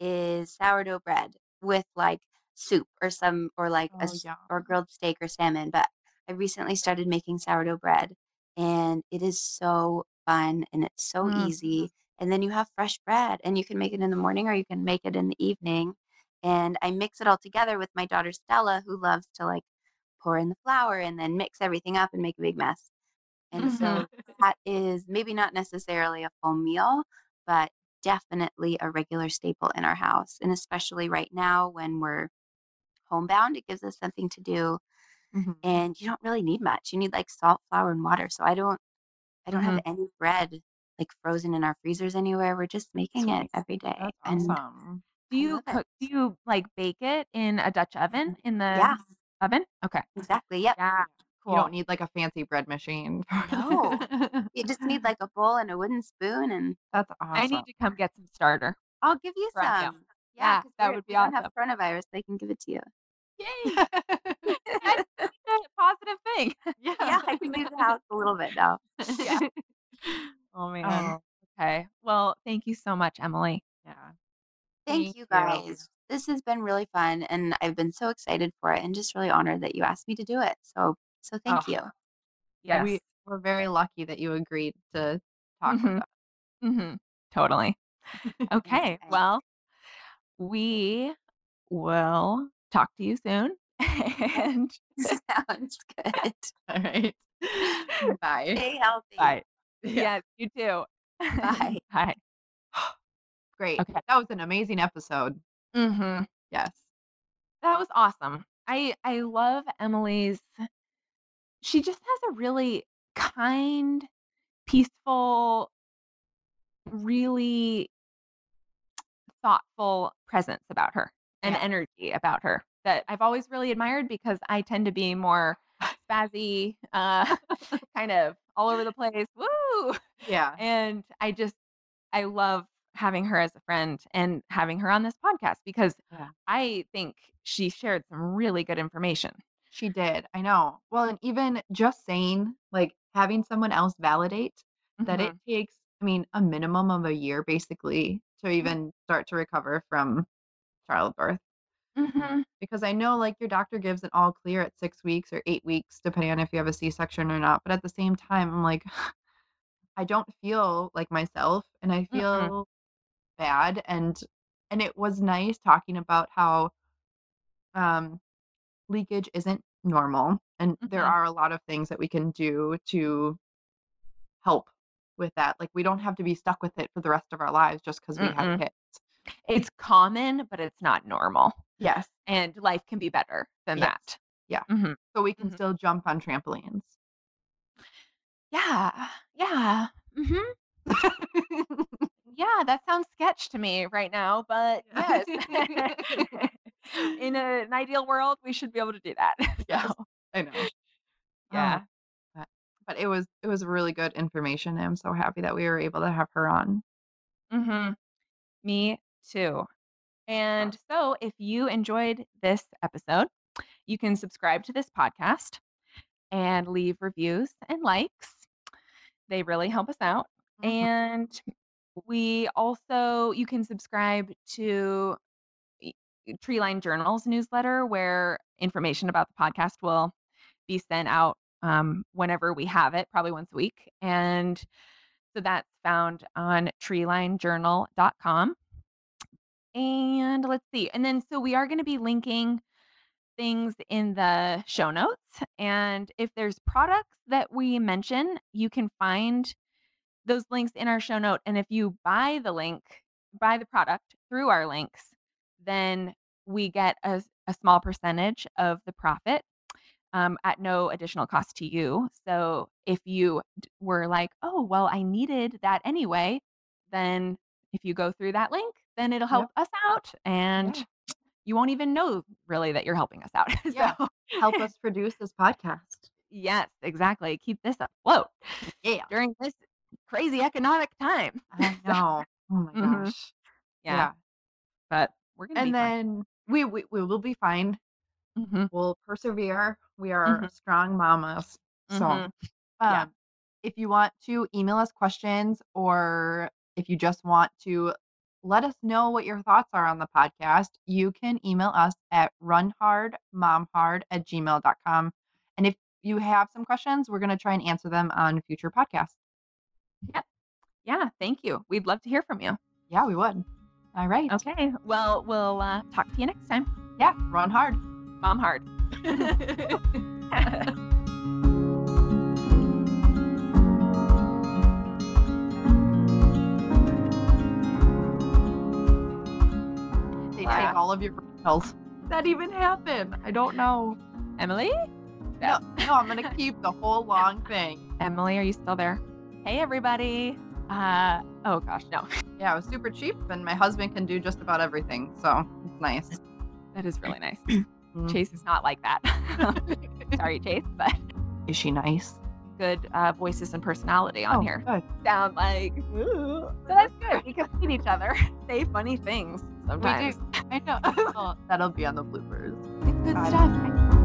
is sourdough bread with like soup or some or like a Oh, s- yeah. or grilled steak or salmon. But I recently started making sourdough bread, and it is so fun and it's so Mm. easy. And then you have fresh bread, and you can make it in the morning or you can make it in the evening. And I mix it all together with my daughter Stella, who loves to like pour in the flour and then mix everything up and make a big mess. And so that is maybe not necessarily a full meal, but definitely a regular staple in our house. And especially right now when we're homebound, it gives us something to do. Mhm. And you don't really need much. You need like salt, flour, and water. So I don't I don't Mm-hmm. have any bread like frozen in our freezers anywhere. We're just making it every day. That's And awesome. Do you love it. cook? Do you like bake it in a Dutch oven in the yeah, oven? Okay. exactly. Yep. Yeah. Cool. You don't need like a fancy bread machine. No. You just need like a bowl and a wooden spoon and That's awesome. I need to come get some starter. I'll give you Right, yeah. some. Yeah, 'cause that we're- would be we don't awesome. have coronavirus, they can give it to you. Yay! That's a positive thing. yeah. Yeah, I can leave the house a little bit now. Yeah. Oh man. Oh, Okay. Well, thank you so much, Emily. yeah. Thank, Thank you you. guys. This has been really fun and I've been so excited for it and just really honored that you asked me to do it. So so thank Oh, you. Yeah. We we're very lucky that you agreed to talk Mhm. with us. hmm Totally. Okay. Okay. Well, we will talk to you soon. and Sounds good. All right. Bye. Stay healthy. bye. Yeah. Yes, you too. Bye. Bye. Great. Okay. That was an amazing episode. hmm Yes. That was awesome. I I love Emily's. She just has a really kind, peaceful, really thoughtful presence about her and Yeah. energy about her that I've always really admired because I tend to be more spazzy, uh, kind of all over the place. Woo! Yeah. And I just I love having her as a friend and having her on this podcast because Yeah. I think she shared some really good information. She did. I know. Well, and even just saying, like, having someone else validate that it Mhm. takes, I mean, a minimum of a year basically to even start to recover from childbirth. Mhm. Because I know, like, your doctor gives an all clear at six weeks or eight weeks, depending on if you have a C section or not. But at the same time, I'm like, I don't feel like myself and I Mm-mm. feel bad. And, and it was nice talking about how, um, leakage isn't normal and there Mhm. are a lot of things that we can do to help with that like we don't have to be stuck with it for the rest of our lives just because we have kids It's common, but it's not normal. yes And life can be better than Yes. that. Yeah. Mhm. so we can Mhm. still jump on trampolines Yeah. Yeah. hmm Yeah, that sounds sketch to me right now, but yes. In a- an ideal world, we should be able to do that. Yeah. So, i know yeah. but, but it was it was really good information i'm so happy that we were able to have her on hmm Me too. And so, if you enjoyed this episode, you can subscribe to this podcast and leave reviews and likes. They really help us out. Mhm. And we also, you can subscribe to Treeline Journals newsletter where information about the podcast will be sent out um, whenever we have it, probably once a week. And so that's found on treelinejournal.com. And let's see. And then so we are going to be linking things in the show notes. And if there's products that we mention, you can find those links in our show note. And if you buy the link, buy the product through our links, then we get a, a small percentage of the profit um, at no additional cost to you. So if you were like, oh, well, I needed that anyway, then if you go through that link, then it'll help us out and Yeah. you won't even know really that you're helping us out. Yeah. so, help us produce this podcast yes, exactly. Keep this afloat yeah during this crazy economic time. i know oh my Mhm. gosh Yeah, but we're going to and then we, we we will be fine. Mhm, we'll persevere. We are Mhm. strong mamas. So, mhm. um, Yeah. if you want to email us questions or if you just want to let us know what your thoughts are on the podcast. You can email us at runhardmomhard at gmail.com. And if you have some questions, we're going to try and answer them on future podcasts. Yeah. Yeah, thank you. We'd love to hear from you. Yeah, we would. All right. Okay. Well, we'll uh, talk to you next time. Yeah, run hard. Mom hard. They Wow. take all of your pills. that even happen? I don't know. Emily? No, no, I'm to keep the whole long thing. Emily, are you still there? Hey, everybody. Uh, oh gosh, no. Yeah, it was super cheap, and my husband can do just about everything. So it's nice. That is really nice. Mm. Chase is not like that. Sorry, Chase, but Is she nice? Good uh, voices and personality on Oh, here. Good. Sound like, ooh. So that's good. We can feed each other, say funny things sometimes. I know. That'll be on the bloopers. Good Got it. stuff.